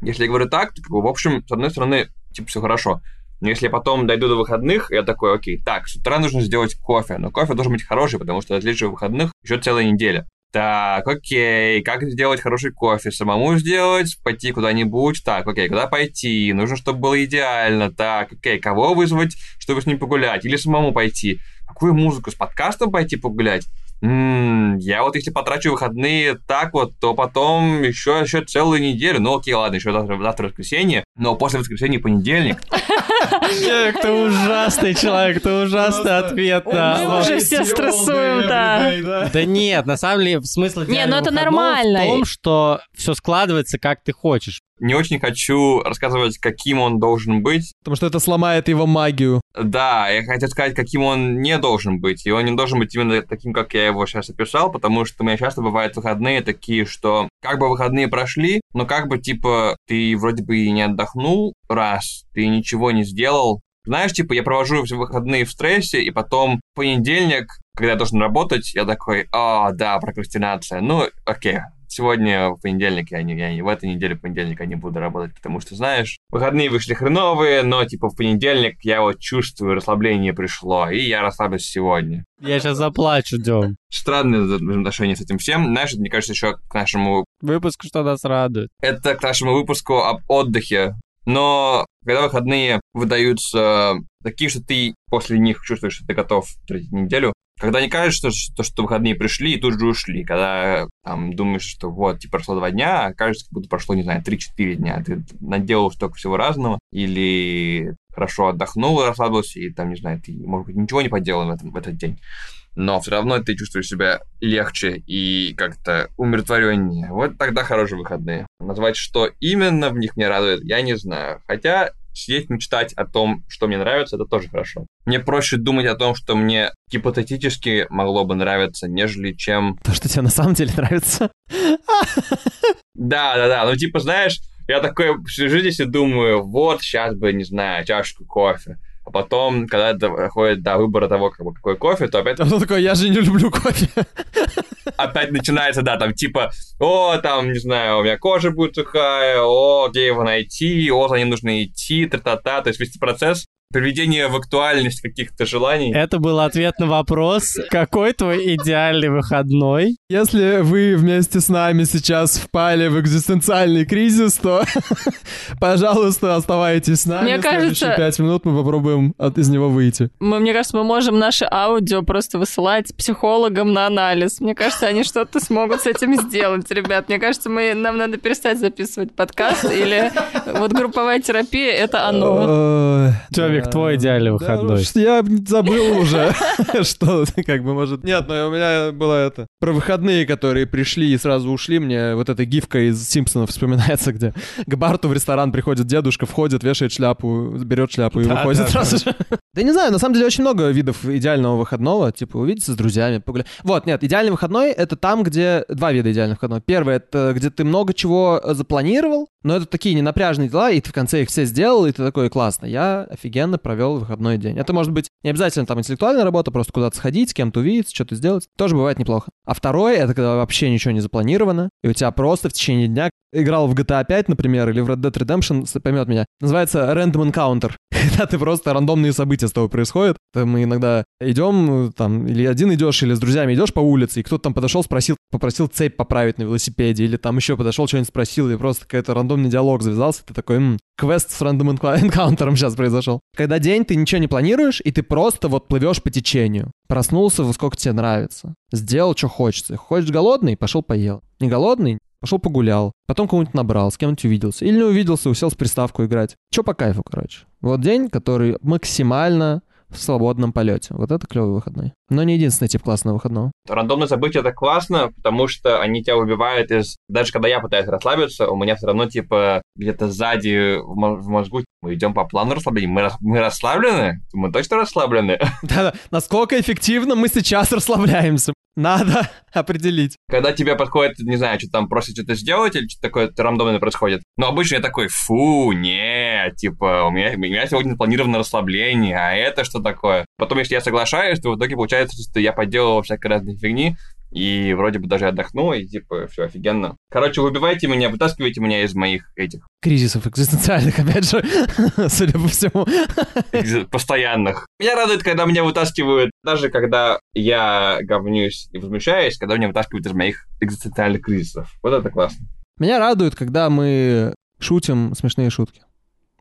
Если я говорю так, то, в общем, с одной стороны, типа, все хорошо. Но если потом дойду до выходных, я такой, окей, так, с утра нужно сделать кофе, но кофе должен быть хороший, потому что следующих выходных еще целая неделя. Так, окей, как сделать хороший кофе? Самому сделать? Пойти куда-нибудь? Так, окей, куда пойти? Нужно, чтобы было идеально. Так, окей, кого вызвать, чтобы с ним погулять? Или самому пойти? Какую музыку? С подкастом пойти погулять? М, я вот если потрачу выходные так вот, то потом еще, еще целую неделю. Ну окей, ладно, еще завтра, завтра воскресенье. Но после воскресенья понедельник Человек, ты ужасный человек, ты ужасный ответ. да. Мы уже все стрессуем, да. Да нет, на самом деле смысл Не, ну идеального это нормально. в том, что все складывается, как ты хочешь. Не очень хочу рассказывать, каким он должен быть. Потому что это сломает его магию. Да, я хотел сказать, каким он не должен быть. И он не должен быть именно таким, как я его сейчас описал, потому что у меня часто бывают выходные такие, что как бы выходные прошли, но как бы, типа, ты вроде бы и не отдохнул раз, ты ничего не сделал. Знаешь, типа, я провожу все выходные в стрессе, и потом в понедельник, когда я должен работать, я такой, а, да, прокрастинация. Ну, окей, сегодня в понедельник я не, я не- в этой неделе в понедельник я не буду работать, потому что, знаешь, выходные вышли хреновые, но, типа, в понедельник я вот чувствую, расслабление пришло, и я расслаблюсь сегодня. Я сейчас заплачу, Дем. Странное отношение с этим всем. Знаешь, мне кажется, еще к нашему Выпуск, что нас радует. это к нашему выпуску об отдыхе. Но когда выходные выдаются такие, что ты после них чувствуешь, что ты готов тратить неделю, когда не кажется, что, что выходные пришли и тут же ушли, когда там думаешь, что вот, типа, прошло два дня, а кажется, как будто прошло, не знаю, 3-4 дня, ты наделал столько всего разного, или хорошо отдохнул расслабился, и там, не знаю, ты, может быть, ничего не поделал в, этом, в этот день. Но все равно ты чувствуешь себя легче и как-то умиротвореннее. Вот тогда хорошие выходные. Назвать, что именно в них меня радует, я не знаю. Хотя сидеть мечтать о том, что мне нравится, это тоже хорошо. Мне проще думать о том, что мне гипотетически могло бы нравиться, нежели чем... То, что тебе на самом деле нравится. Да, да, да. Ну, типа, знаешь, я такой сижу здесь и думаю, вот, сейчас бы, не знаю, чашку кофе. А потом, когда доходит до выбора того, как бы, какой кофе, то опять он такой, я же не люблю кофе. опять начинается, да, там типа, о, там, не знаю, у меня кожа будет сухая, о, где его найти, о, за ним нужно идти, та-та-та, то есть весь процесс приведения в актуальность каких-то желаний. Это был ответ на вопрос, какой твой идеальный выходной? Если вы вместе с нами сейчас впали в экзистенциальный кризис, то, пожалуйста, оставайтесь с нами. Мне В следующие кажется- пять минут мы попробуем от- из него выйти. Мы, мне кажется, мы можем наше аудио просто высылать психологам на анализ. Мне кажется, они что-то смогут с этим сделать, ребят. Мне кажется, мы, нам надо перестать записывать подкаст, или вот групповая терапия — это оно. Человек, да. твой идеальный Да выходной. уж Я забыл уже, что как бы может... Нет, но у меня было это... Про выходные, которые пришли и сразу ушли, мне вот эта гифка из Симпсонов вспоминается, где к Барту в ресторан приходит дедушка, входит, вешает шляпу, берет шляпу и Да, выходит да, сразу же. Да не знаю, на самом деле очень много видов идеального выходного, типа увидеться с друзьями, погулять. Вот, нет, идеальный выходной — это там, где... Два вида идеальных выходного. Первый — это где ты много чего запланировал, но это такие ненапряжные дела, и ты в конце их все сделал, и ты такой, классно, я офигенно провел выходной день. Это может быть не обязательно там интеллектуальная работа, просто куда-то сходить, с кем-то увидеться, что-то сделать. Тоже бывает неплохо. А второе — это когда вообще ничего не запланировано, и у тебя просто в течение дня играл в GTA 5, например, или в Red Dead Redemption, поймет меня, называется Random Encounter. Когда ты просто рандомные события с тобой происходят. Мы иногда идем, там, или один идешь, или с друзьями идешь по улице, и кто-то там подошел, спросил, попросил цепь поправить на велосипеде, или там еще подошел, что-нибудь спросил, и просто какой-то рандомный диалог завязался, ты такой, «М, квест с Random Encounter сейчас произошел. Когда день, ты ничего не планируешь, и ты просто вот плывешь по течению. Проснулся, во сколько тебе нравится. Сделал, что хочется. Хочешь голодный, пошел поел. Не голодный, пошел погулял. Потом кому-нибудь набрал, с кем-нибудь увиделся. Или не увиделся, усел с приставку играть. Че по кайфу, короче. Вот день, который максимально в свободном полете. Вот это клевый выходной. Но не единственный тип классного выходного. Рандомные события это классно, потому что они тебя выбивают из... Даже когда я пытаюсь расслабиться, у меня все равно, типа, где-то сзади в мозгу мы идем по плану расслабления. Мы, мы расслаблены? Мы точно расслаблены? Да-да, насколько эффективно мы сейчас расслабляемся. Надо определить. Когда тебе подходит, не знаю, что там просят что-то сделать или что-то такое рандомное происходит. Но обычно я такой, фу, не, типа, у меня, у меня сегодня запланировано расслабление, а это что такое? Потом, если я соглашаюсь, то в итоге получается, что я поделал всякой разной фигни, и вроде бы даже отдохну, и типа, все офигенно. Короче, выбивайте меня, вытаскивайте меня из моих этих Кризисов экзистенциальных, опять же, судя по всему. постоянных. Меня радует, когда меня вытаскивают, даже когда я говнюсь и возмущаюсь, когда меня вытаскивают из моих экзистенциальных кризисов. Вот это классно. Меня радует, когда мы шутим смешные шутки.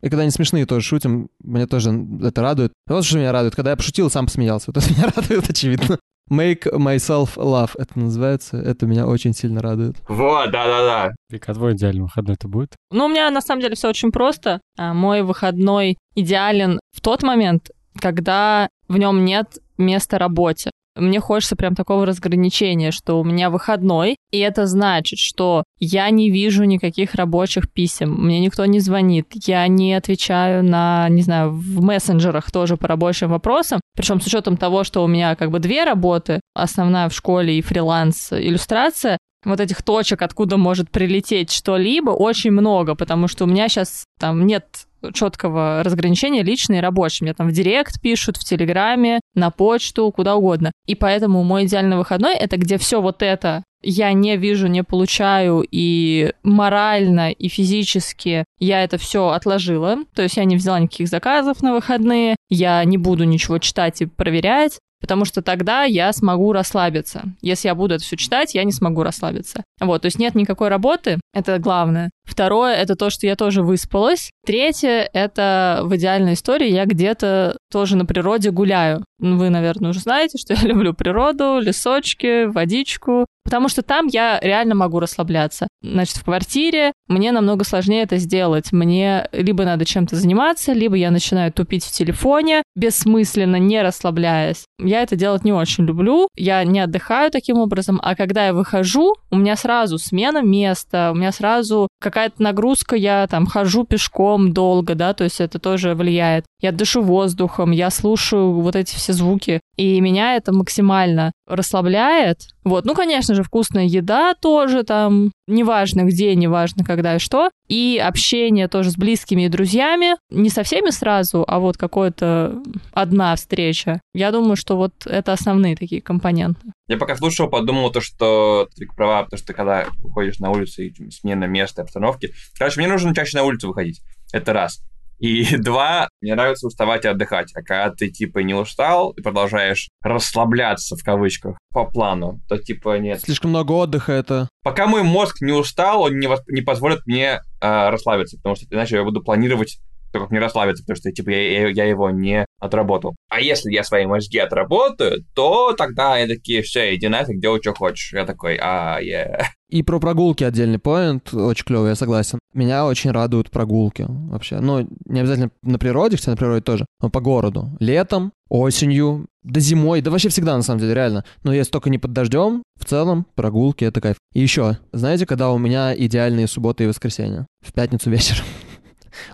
И когда не смешные тоже шутим, меня тоже это радует. Вот что меня радует, когда я пошутил, сам посмеялся. Вот это меня радует, очевидно. Make myself love, это называется. Это меня очень сильно радует. Вот, да-да-да. Вика, а твой идеальный выходной это будет? Ну, у меня на самом деле все очень просто. А, Мой выходной идеален в тот момент, когда в нем нет места работе. Мне хочется прям такого разграничения, что у меня выходной, и это значит, что я не вижу никаких рабочих писем, мне никто не звонит, я не отвечаю на, не знаю, в мессенджерах тоже по рабочим вопросам, причем с учетом того, что у меня как бы две работы, основная в школе и фриланс иллюстрация, вот этих точек, откуда может прилететь что-либо, очень много, потому что у меня сейчас там нет четкого разграничения личный и рабочий. Мне там в директ пишут, в Телеграме, на почту, куда угодно. И поэтому мой идеальный выходной — это где все вот это я не вижу, не получаю, и морально, и физически я это все отложила. То есть я не взяла никаких заказов на выходные, я не буду ничего читать и проверять, потому что тогда я смогу расслабиться. Если я буду это все читать, я не смогу расслабиться. Вот, то есть нет никакой работы, это главное. Второе, это то, что я тоже выспалась. Третье, это в идеальной истории я где-то тоже на природе гуляю. Ну, Вы, наверное, уже знаете, что я люблю природу, лесочки, водичку, потому что там я реально могу расслабляться. Значит, в квартире мне намного сложнее это сделать. Мне либо надо чем-то заниматься, либо я начинаю тупить в телефоне, бессмысленно, не расслабляясь. Я это делать не очень люблю, я не отдыхаю таким образом, а когда я выхожу, у меня сразу смена места, у меня сразу какая-то нагрузка, я там хожу пешком долго, да, то есть это тоже влияет. Я дышу воздухом, я слушаю вот эти все звуки, и меня это максимально расслабляет. Вот, ну, конечно же, вкусная еда тоже там, неважно где, неважно когда и что. И общение тоже с близкими и друзьями. Не со всеми сразу, а вот какое-то одна встреча. Я думаю, что вот это основные такие компоненты. Я пока слушал, подумал то, что ты права, потому что когда выходишь на улицу и смена места, обстановки. Короче, мне нужно чаще на улицу выходить. Это раз. И два, мне нравится уставать и отдыхать. А когда ты, типа, не устал и продолжаешь расслабляться, в кавычках, по плану, то, типа, нет. Слишком много отдыха это. Пока мой мозг не устал, он не, не позволит мне э, расслабиться, потому что иначе я буду планировать то, как мне расслабиться, потому что, типа, я, я- я его не отработал. А если я свои мозги отработаю, то тогда я такие, все, иди нафиг, делай, что хочешь. Я такой, а, е. И про прогулки отдельный поинт, очень клевый, я согласен. Меня очень радуют прогулки вообще. Ну, не обязательно на природе, хотя на природе тоже, но по городу. Летом, осенью, да зимой, да вообще всегда, на самом деле, реально. Но если только не под дождем, в целом прогулки — это кайф. И еще, знаете, когда у меня идеальные субботы и воскресенья? В пятницу вечером.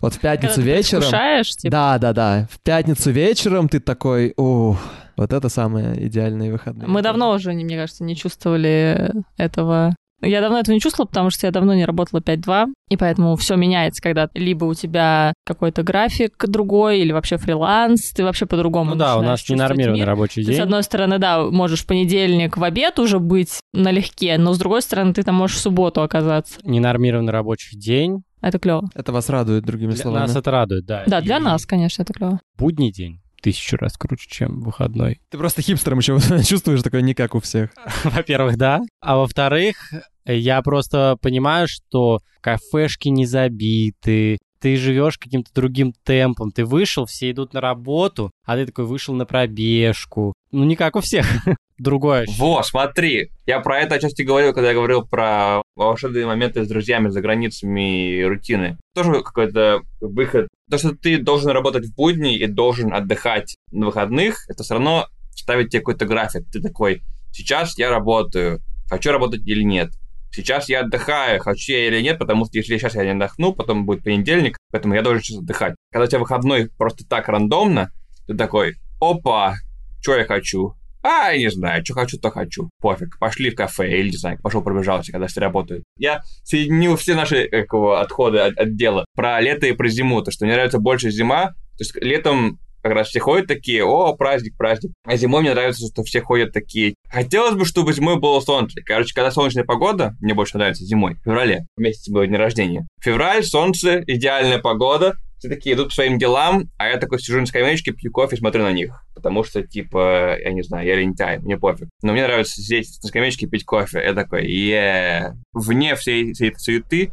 Вот в пятницу Когда ты вечером... предвкушаешь, типа, Да, да, да. В пятницу вечером ты такой, ух, вот это самые идеальные выходные. Мы давно уже, не- мне кажется, не чувствовали этого. Я давно этого не чувствовала, потому что я давно не работала 5-2, и поэтому все меняется, когда либо у тебя какой-то график другой, или вообще фриланс, ты вообще по-другому Ну да, у нас ненормированный мир. рабочий Ты, с день. одной стороны, да, можешь в понедельник в обед уже быть налегке, но с другой стороны, ты там можешь в субботу оказаться. Ненормированный рабочий день. Это клево. Это вас радует, другими Для словами. нас это радует, да. Да, для И нас, конечно, это клево. Будний день тысячу раз круче, чем выходной. Ты просто хипстером еще чувствуешь такой не как у всех. Во-первых, да. А во-вторых, я просто понимаю, что кафешки не забиты, ты живешь каким-то другим темпом. Ты вышел, все идут на работу, а ты такой вышел на пробежку. Ну, не как у всех. Другое. Во, смотри, я про это отчасти говорил, когда я говорил про волшебные моменты с друзьями за границами и рутины. Тоже какой-то выход. То, что ты должен работать в будни и должен отдыхать на выходных, это все равно ставит тебе какой-то график. Ты такой, сейчас я работаю, хочу работать или нет. Сейчас я отдыхаю, хочу я или нет, потому что если сейчас я не отдохну, потом будет понедельник, поэтому я должен сейчас отдыхать. Когда у тебя выходной просто так рандомно, ты такой, опа, что я хочу? А, я не знаю, что хочу, то хочу. Пофиг. Пошли в кафе или, не знаю, пошел пробежался, когда все работают. Я соединил все наши как его, отходы от, от дела. Про лето и про зиму. То, что мне нравится больше зима. То есть летом как раз все ходят такие, о, праздник, праздник. А зимой мне нравится, что все ходят такие. Хотелось бы, чтобы зимой было солнце. Короче, когда солнечная погода, мне больше нравится зимой, в феврале, в месяце моего дня рождения. Февраль, солнце, идеальная погода. Все такие идут по своим делам, а я такой сижу на скамеечке, пью кофе, смотрю на них. Потому что, типа, я не знаю, я лентяй, мне пофиг. Но мне нравится сидеть на скамеечке и пить кофе. Я такой, е Вне всей, всей этой суеты,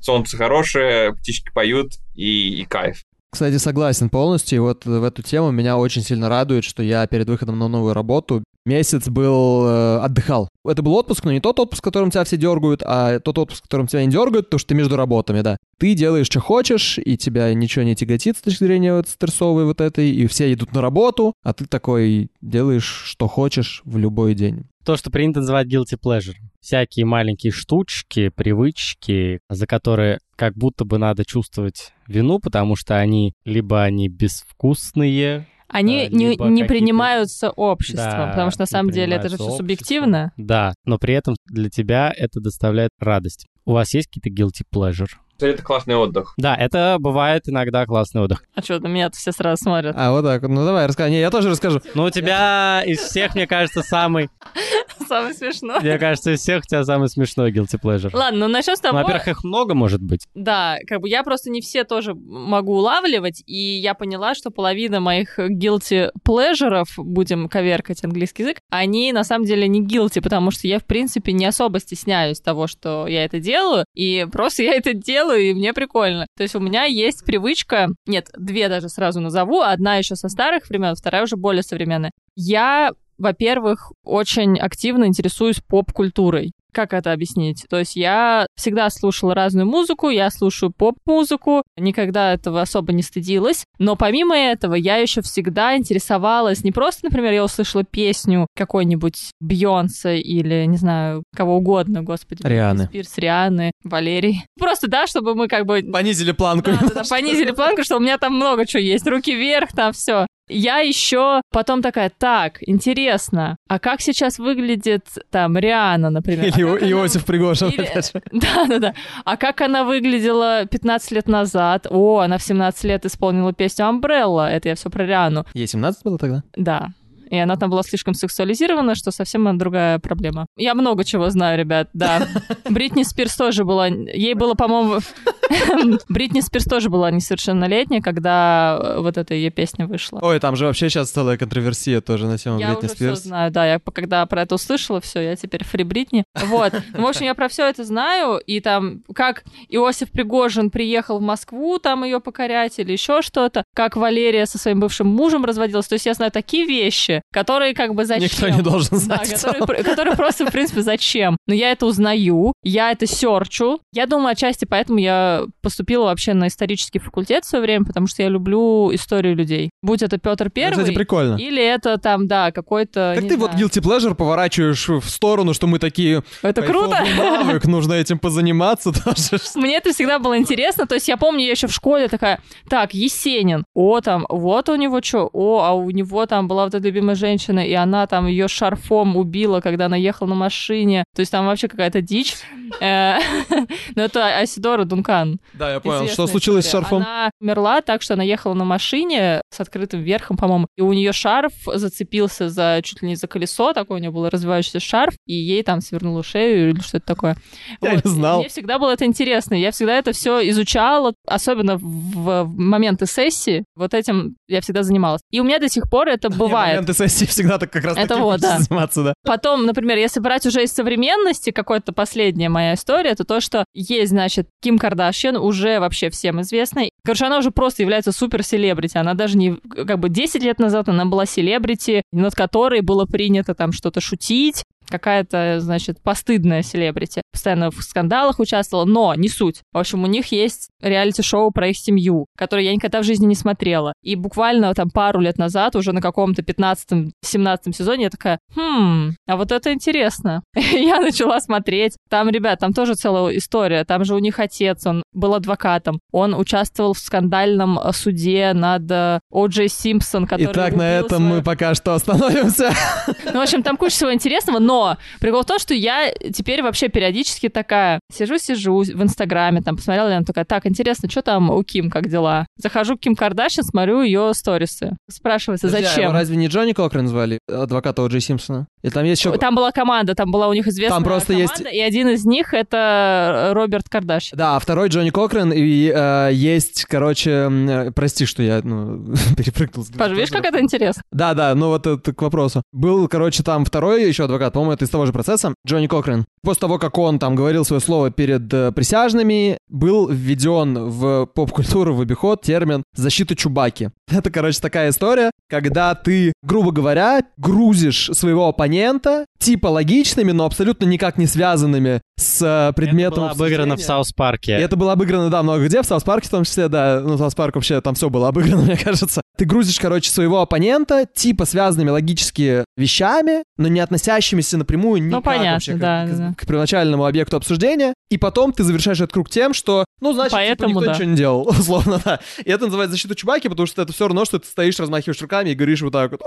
солнце хорошее, птички поют и, и кайф. Кстати, согласен полностью. И вот в эту тему меня очень сильно радует, что я перед выходом на новую работу месяц был, э, отдыхал. Это был отпуск, но не тот отпуск, которым тебя все дергают, а тот отпуск, которым тебя не дергают, потому что ты между работами, да. Ты делаешь, что хочешь, и тебя ничего не тяготит с точки зрения вот стрессовой вот этой, и все идут на работу, а ты такой делаешь, что хочешь в любой день. То, что принято называть guilty pleasure. Всякие маленькие штучки, привычки, за которые как будто бы надо чувствовать вину, потому что они либо они безвкусные, Они э, не, не принимаются обществом, Да, потому что на самом деле это же все обществом. субъективно. Да, но при этом для тебя это доставляет радость. У вас есть какие-то guilty pleasure? Это классный отдых. Да, это бывает иногда классный отдых. А что, на меня все сразу смотрят. А, вот так. Ну, давай, расскажи. Не, я тоже расскажу. Но у тебя из всех, мне кажется, самый... Самое смешное. Мне кажется, из всех у тебя самый смешной guilty pleasure. Ладно, ну начнем с Ну, того. Во-первых, их много может быть. Да, как бы я просто не все тоже могу улавливать, и я поняла, что половина моих guilty pleasure'ов, будем коверкать английский язык, они на самом деле не guilty, потому что я, в принципе, не особо стесняюсь того, что я это делаю, и просто я это делаю, и мне прикольно. То есть у меня есть привычка, нет, две даже сразу назову, одна еще со старых времен, вторая уже более современная. Я во-первых, очень активно интересуюсь поп-культурой. Как это объяснить? То есть я всегда слушала разную музыку, я слушаю поп-музыку, никогда этого особо не стыдилась. Но помимо этого, я еще всегда интересовалась не просто, например, я услышала песню какой-нибудь Бьонсе или, не знаю, кого угодно, господи. Рианы. Спирс, Рианы, Валерий. Просто, да, чтобы мы как бы Понизили планку. да, да, да, понизили планку, что у меня там много чего есть. Руки вверх, там все. Я еще потом такая, так, интересно, а как сейчас выглядит там Риана, например? А Или она- Иосиф Пригожин. Или- опять же. Да, да, да. А как она выглядела 15 лет назад? О, она в 17 лет исполнила песню Umbrella. Это я все про Риану. Ей 17 было тогда? Да. И она там была слишком сексуализирована, что совсем другая проблема. Я много чего знаю, ребят, да. Бритни Спирс тоже была... Ей было, по-моему... Бритни Спирс тоже была несовершеннолетняя, когда э, вот эта ее песня вышла. Ой, там же вообще сейчас целая контроверсия тоже на тему Я Бритни уже все Спирс. знаю, да, я когда про это услышала, все, я теперь фри Бритни. Вот. Ну, в общем, я про все это знаю, и там, как Иосиф Пригожин приехал в Москву там ее покорять или еще что-то, как Валерия со своим бывшим мужем разводилась. То есть я знаю такие вещи, которые как бы зачем? Никто не должен Да, знать. в которые, которые просто, в принципе, зачем? Но я это узнаю, я это серчу. Я думаю, отчасти поэтому я поступила вообще на исторический факультет в свое время, потому что я люблю историю людей. Будь это Петр Первый, Кстати, прикольно. или это там, да, какой-то... Как ты вот знаю. guilty pleasure поворачиваешь в сторону, что мы такие... Это круто! «Кайфовый навык, нужно этим позаниматься тоже. Мне это всегда было интересно. То есть я помню, я еще в школе такая, так, Есенин, о, там, вот у него что, о, а у него там была вот эта любимая женщина, и она там ее шарфом убила, когда она ехала на машине. То есть там вообще какая-то дичь. Э, Но это Асидора Дункан. Да, я понял. Что случилось с шарфом? Она умерла так, что она ехала на машине с открытым верхом, по-моему, и у нее шарф зацепился за чуть ли не за колесо, такой у нее был развивающийся шарф, и ей там свернуло шею или что-то такое. Я не И знал. Мне всегда было это интересно. Я всегда это все изучала, особенно в, в моменты сессии. Вот этим я всегда занималась. И у меня до сих пор это бывает. моменты сессии всегда так как раз Это вот, да. заниматься, да. Потом, например, если брать уже из современности, какая-то последняя моя история, это то, что есть, значит, Ким Кардашьян, уже вообще всем известная. Короче, она уже просто является супер-селебрити. Она даже не... Как бы 10 лет назад она была селебрити, над которой было принято там что-то шутить, какая-то, значит, постыдная селебрити. Постоянно в скандалах участвовала, но не суть. В общем, у них есть реалити-шоу про их семью, которое я никогда в жизни не смотрела. И буквально там пару лет назад, уже на каком-то 15-17 сезоне, я такая, хм, а вот это интересно. я начала смотреть. Там, ребят, там тоже целая история. Там же у них отец, он был адвокатом. Он участвовал в скандальном э, суде над э, О. Джей Симпсон, который Итак, на этом свою- мы пока что остановимся. ну, в общем, там куча всего интересного, но прикол в том, что я теперь вообще периодически такая сижу-сижу в Инстаграме, там посмотрела, я такая, так, интересно, что там у Ким, как дела? Захожу к Ким Кардашьян, смотрю ее сторисы. Спрашивается, Подожди, а зачем? разве не Джонни Кокрен звали, адвоката О. Джей Симпсона? И там есть еще... Там была команда, там была у них известная Там просто команда, есть- и один из них это Роберт Кардашьян. Да, а второй Джонни Кокрен, и э, есть, короче, э, прости, что я ну, перепрыгнул. с Паш, видишь, как это интересно? Да, да, ну вот это к вопросу. Был, короче, там второй еще адвокат, по-моему, это из того же процесса, Джонни Кокрен. После того, как он там говорил свое слово перед э, присяжными, был введен в поп-культуру, в обиход термин «защита Чубаки». Это, короче, такая история, когда ты, грубо говоря, грузишь своего оппонента типа логичными, но абсолютно никак не связанными с э, предметом Это было обыграно в. Саус Парке. Это было обыграно, да, много где, в Саус Парке в том числе, да. Ну, Саус Парк вообще, там все было обыграно, мне кажется. Ты грузишь, короче, своего оппонента типа связанными логически вещами, но не относящимися напрямую никак понятно, вообще к- да, к, да, да. к первоначальному объекту обсуждения. И потом ты завершаешь этот круг тем, что, ну, значит, типа, Поэтому никто да. ничего не делал, условно, да. И это называется защита Чубаки, потому что это все равно, что ты стоишь, размахиваешь руками и говоришь вот так вот.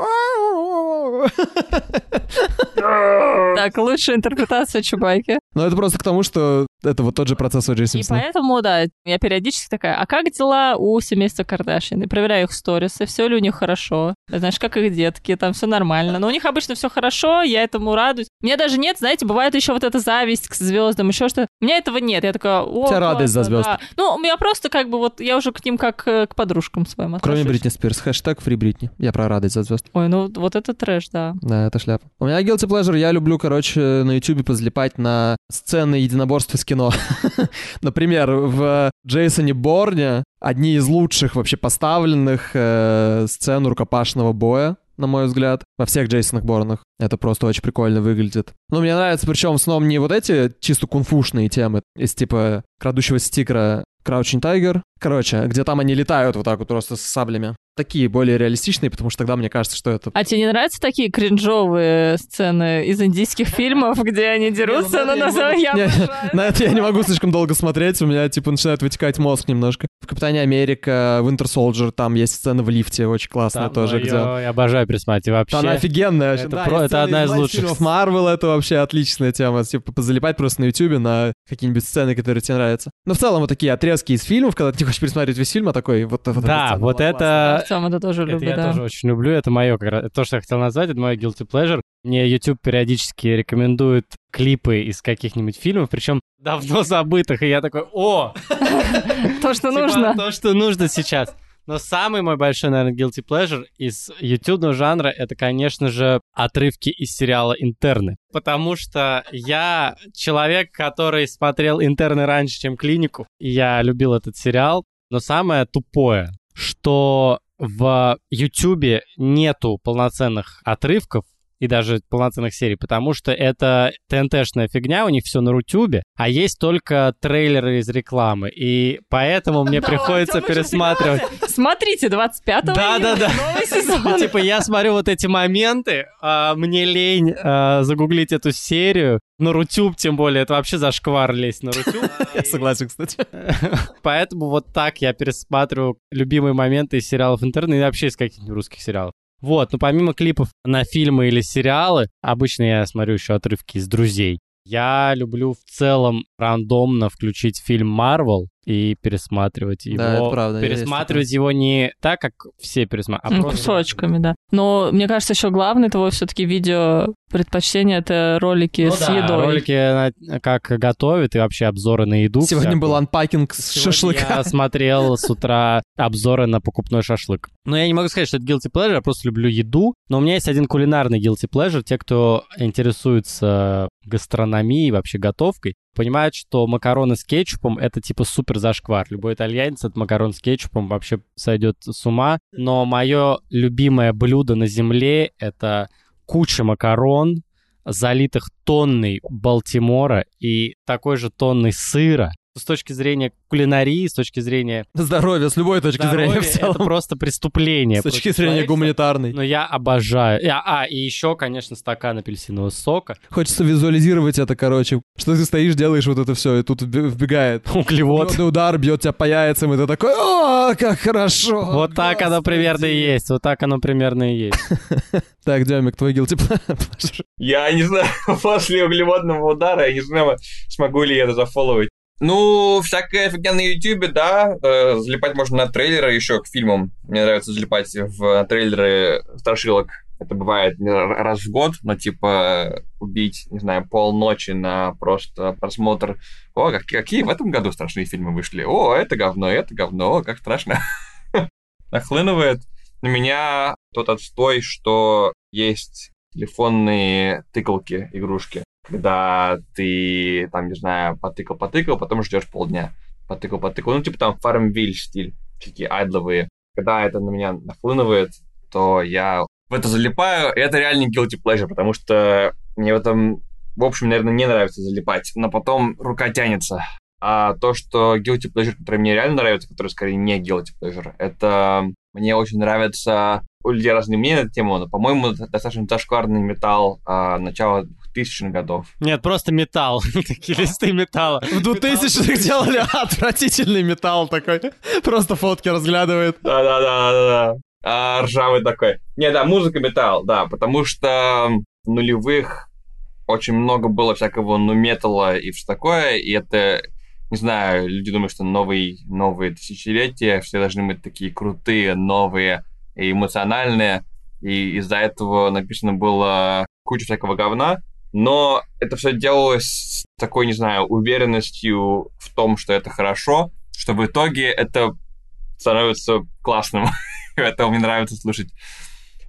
Так, лучшая интерпретация Чубайки. Но это просто к тому, что это вот тот же процесс О. Джей И поэтому, да, я периодически такая, а как дела у семейства Кардашьян? И проверяю их сторисы, все ли у них хорошо. Знаешь, как их детки, там все нормально. Но у них обычно все хорошо, я этому радуюсь. У меня даже нет, знаете, бывает еще вот эта зависть к звездам, еще что. У меня этого нет. Я такая, о, тебя радость за звезд. да». Ну, у меня просто как бы вот, я уже к ним как э, к подружкам своим Кроме отношусь. Бритни Спирс. Хэштег фри Бритни. Я про радость за звезд. Ой, ну вот это трэш, да. Да, это шляпа. У меня guilty pleasure, я люблю, короче, на ютубе позлипать на сцены единоборств из кино. Например, в Джейсоне Борне одни из лучших вообще поставленных э, сцен рукопашного боя, на мой взгляд, во всех Джейсонах Борнах. Это просто очень прикольно выглядит. Ну, мне нравится, причем сном не вот эти чисто кунфушные темы, из типа крадущегося тигра Crouching Tiger. Короче, где там они летают вот так вот просто с саблями. Такие более реалистичные, потому что тогда мне кажется, что это А тебе не нравятся такие кринжовые сцены из индийских фильмов, где они дерутся? ну, Ну, на это на я не самом. На это я не могу слишком долго смотреть, у меня, типа, начинает вытекать мозг немножко. В «Капитане Америка», Winter Soldier, там есть сцена в лифте, очень классная тоже, где... я обожаю пересматривать вообще. Она офигенная. это одна из лучших. фильмов Марвел, это вообще отличная тема. Типа, позалипать просто на Ютубе на какие-нибудь сцены, которые тебе нравятся. Но в целом вот такие отрезки из фильмов, когда ты не хочешь пересматривать весь фильм, а такой вот, Да, вот это- целом это тоже Это люблю, я да. тоже очень люблю, это мое то, что я хотел назвать, это мой guilty pleasure. Мне YouTube периодически рекомендует клипы из каких-нибудь фильмов, причем давно забытых, и я такой, о, То, что типа, нужно. то, что нужно сейчас. Но самый мой большой, наверное, guilty pleasure из ютубного жанра это, конечно же, отрывки из сериала «Интерны». Потому что я человек, который смотрел «Интерны» раньше, чем «Клинику», и я любил этот сериал. Но самое тупое, что в Ютубе нету полноценных отрывков и даже полноценных серий, потому что это ТНТшная фигня, у них все на Рутюбе, а есть только трейлеры из рекламы, и поэтому мне приходится пересматривать. Смотрите, 25-го Да, да, да. новый сезон. типа, я смотрю вот эти моменты, а, мне лень а, загуглить эту серию, на Рутюб тем более, это вообще зашквар лезть на Рутюб. Я согласен, кстати. Поэтому вот так я пересматриваю любимые моменты из сериалов интернета и вообще из каких-нибудь русских сериалов. Вот, но помимо клипов на фильмы или сериалы, обычно я смотрю еще отрывки из «Друзей». Я люблю в целом рандомно включить фильм «Марвел» и пересматривать его. Да, это правда, Пересматривать его не так, как все пересматривают, а Ну, просто... Кусочками, да. Но мне кажется, еще главное твое все-таки видео предпочтение это ролики Ну с да, едой. ролики, на- как готовят, и вообще обзоры на еду. Сегодня всякую. был анпакинг с Сегодня шашлыка. Я смотрел с утра обзоры на покупной шашлык. Но я не могу сказать, что это guilty pleasure, я просто люблю еду. Но у меня есть один кулинарный guilty pleasure. Те, кто интересуется гастрономией, вообще готовкой, понимают, что макароны с кетчупом — это типа супер зашквар. Любой итальянец от макарон с кетчупом вообще сойдет с ума. Но мое любимое блюдо на земле — это куча макарон, залитых тонной Балтимора и такой же тонной сыра. С точки зрения кулинарии, с точки зрения Здоровье, с любой точки зрения здоровья, в целом. это просто преступление. С точки зрения гуманитарной. Но я обожаю. И- А, и еще, конечно, стакан апельсинового сока. Хочется визуализировать это, короче. Что ты стоишь, делаешь вот это все, и тут вбегает. Углевод. Углеводный удар бьет тебя по яйцам, и ты такой, о, как хорошо. Вот так оно Господи». примерно и есть. Вот так оно примерно и есть. Так, Демик, твой guilty pleasure. Я не знаю, после углеводного удара, я не знаю, смогу ли я это зафолловить. Ну, всякая фигня на Ютубе, да. э, залипать можно на трейлеры еще к фильмам. Мне нравится залипать в трейлеры страшилок Это бывает раз в год, но типа убить, не знаю, полночи на просто просмотр. О, какие, какие в этом году страшные фильмы вышли. О, это говно, это говно, о, как страшно. Нахлынывает на меня тот отстой, что есть телефонные тыкалки, игрушки, когда ты, там, не знаю, потыкал-потыкал, потом ждешь полдня. Потыкал-потыкал. Ну, типа там Farmville стиль, такие айдловые. Когда это на меня нахлынывает, то я в это залипаю, и это реально guilty pleasure, потому что мне в этом, в общем, наверное, не нравится залипать, но потом рука тянется. А то, что guilty pleasure, который мне реально нравится, который скорее не guilty pleasure, это мне очень нравится... У людей разные мнения на эту тему, но, по-моему, достаточно зашкварный металл а, начала 2000-х годов. Нет, просто металл. Такие листы металла. В 2000-х делали отвратительный металл такой. Просто фотки разглядывает. Да-да-да-да-да а, ржавый такой. Не, да, музыка металл, да, потому что в нулевых очень много было всякого ну металла и все такое, и это, не знаю, люди думают, что новый, новые тысячелетия все должны быть такие крутые, новые и эмоциональные, и из-за этого написано было куча всякого говна, но это все делалось с такой, не знаю, уверенностью в том, что это хорошо, что в итоге это становится классным. Поэтому мне нравится слушать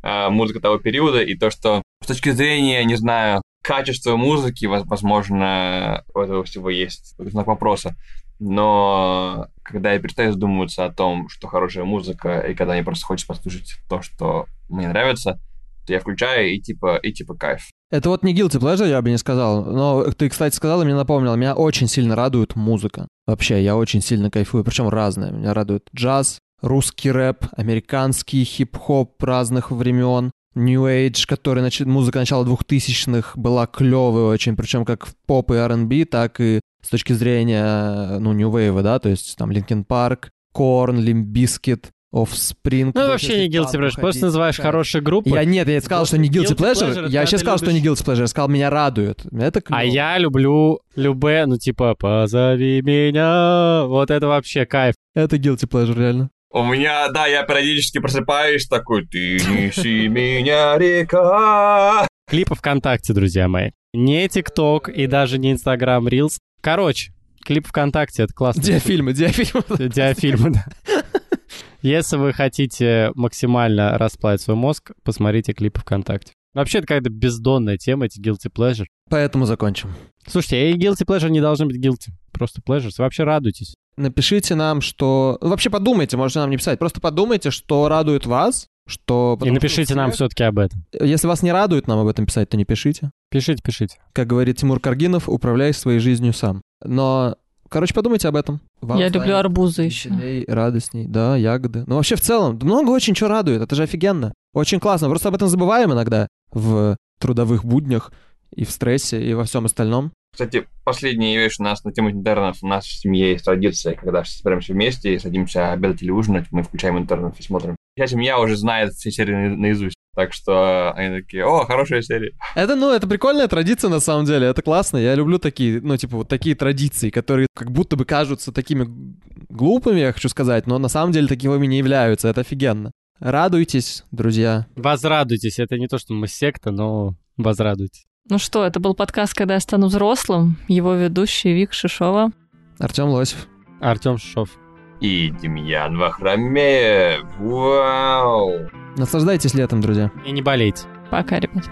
э, музыку того периода, и то, что с точки зрения, не знаю, качества музыки, возможно, у этого всего есть знак вопроса. Но когда я перестаю задумываться о том, что хорошая музыка, и когда мне просто хочется послушать то, что мне нравится, я включаю и типа, и типа кайф. Это вот не guilty pleasure, я бы не сказал. Но ты, кстати, сказал и мне напомнил. Меня очень сильно радует музыка. Вообще, я очень сильно кайфую. Причем разная. Меня радует джаз, русский рэп, американский хип-хоп разных времен, New Age, который нач... музыка начала 2000-х была клевой очень, причем как в поп и R&B, так и с точки зрения, ну, New Wave, да, то есть там Linkin Park, Korn, Limp Bizkit, Offspring. Ну, вообще не guilty pleasure, просто называешь хорошие группы. Я нет, я сказал, что не guilty pleasure, я сейчас сказал, что не guilty pleasure, я сказал, меня радует. Это клево. А я люблю любые, ну, типа, позови меня, вот это вообще кайф. Это guilty pleasure, реально. У меня, да, я периодически просыпаюсь такой, ты неси меня, река. Клипы ВКонтакте, друзья мои. Не ТикТок и даже не Инстаграм Reels. Короче, клип ВКонтакте, это классно. Диафильмы, диафильмы. Диафильмы, да. Если вы хотите максимально расплавить свой мозг, посмотрите клипы ВКонтакте. Вообще, это какая-то бездонная тема, эти guilty pleasure. Поэтому закончим. Слушайте, и guilty pleasure не должны быть guilty. Просто pleasures. Вообще радуйтесь. Напишите нам, что... Вообще подумайте, можете нам не писать. Просто подумайте, что радует вас, что... И напишите нам все-таки об этом. Если вас не радует нам об этом писать, то не пишите. Пишите, пишите. Как говорит Тимур Каргинов, управляй своей жизнью сам. Но Короче, подумайте об этом. Вам Я люблю арбузы еще. радостней, да, ягоды. Ну, вообще, в целом, много очень чего радует, это же офигенно. Очень классно, просто об этом забываем иногда в трудовых буднях и в стрессе, и во всем остальном. Кстати, последняя вещь у нас на тему интернет. У нас в семье есть традиция, когда собираемся вместе и садимся обедать или ужинать, мы включаем интернет и смотрим. Вся семья уже знает все серии наизусть. Так что они такие, о, хорошая серия. Это, ну, это прикольная традиция на самом деле, это классно. Я люблю такие, ну, типа, вот такие традиции, которые как будто бы кажутся такими глупыми, я хочу сказать, но на самом деле таковыми не являются. Это офигенно. Радуйтесь, друзья. Возрадуйтесь. Это не то, что мы секта, но возрадуйтесь. Ну что, это был подкаст «Когда я стану взрослым». Его ведущий Вик Шишова. Артем Лосев. Артем Шишов. И Демьян Вахрамеев. Вау! Наслаждайтесь летом, друзья. И не болейте. Пока, ребят.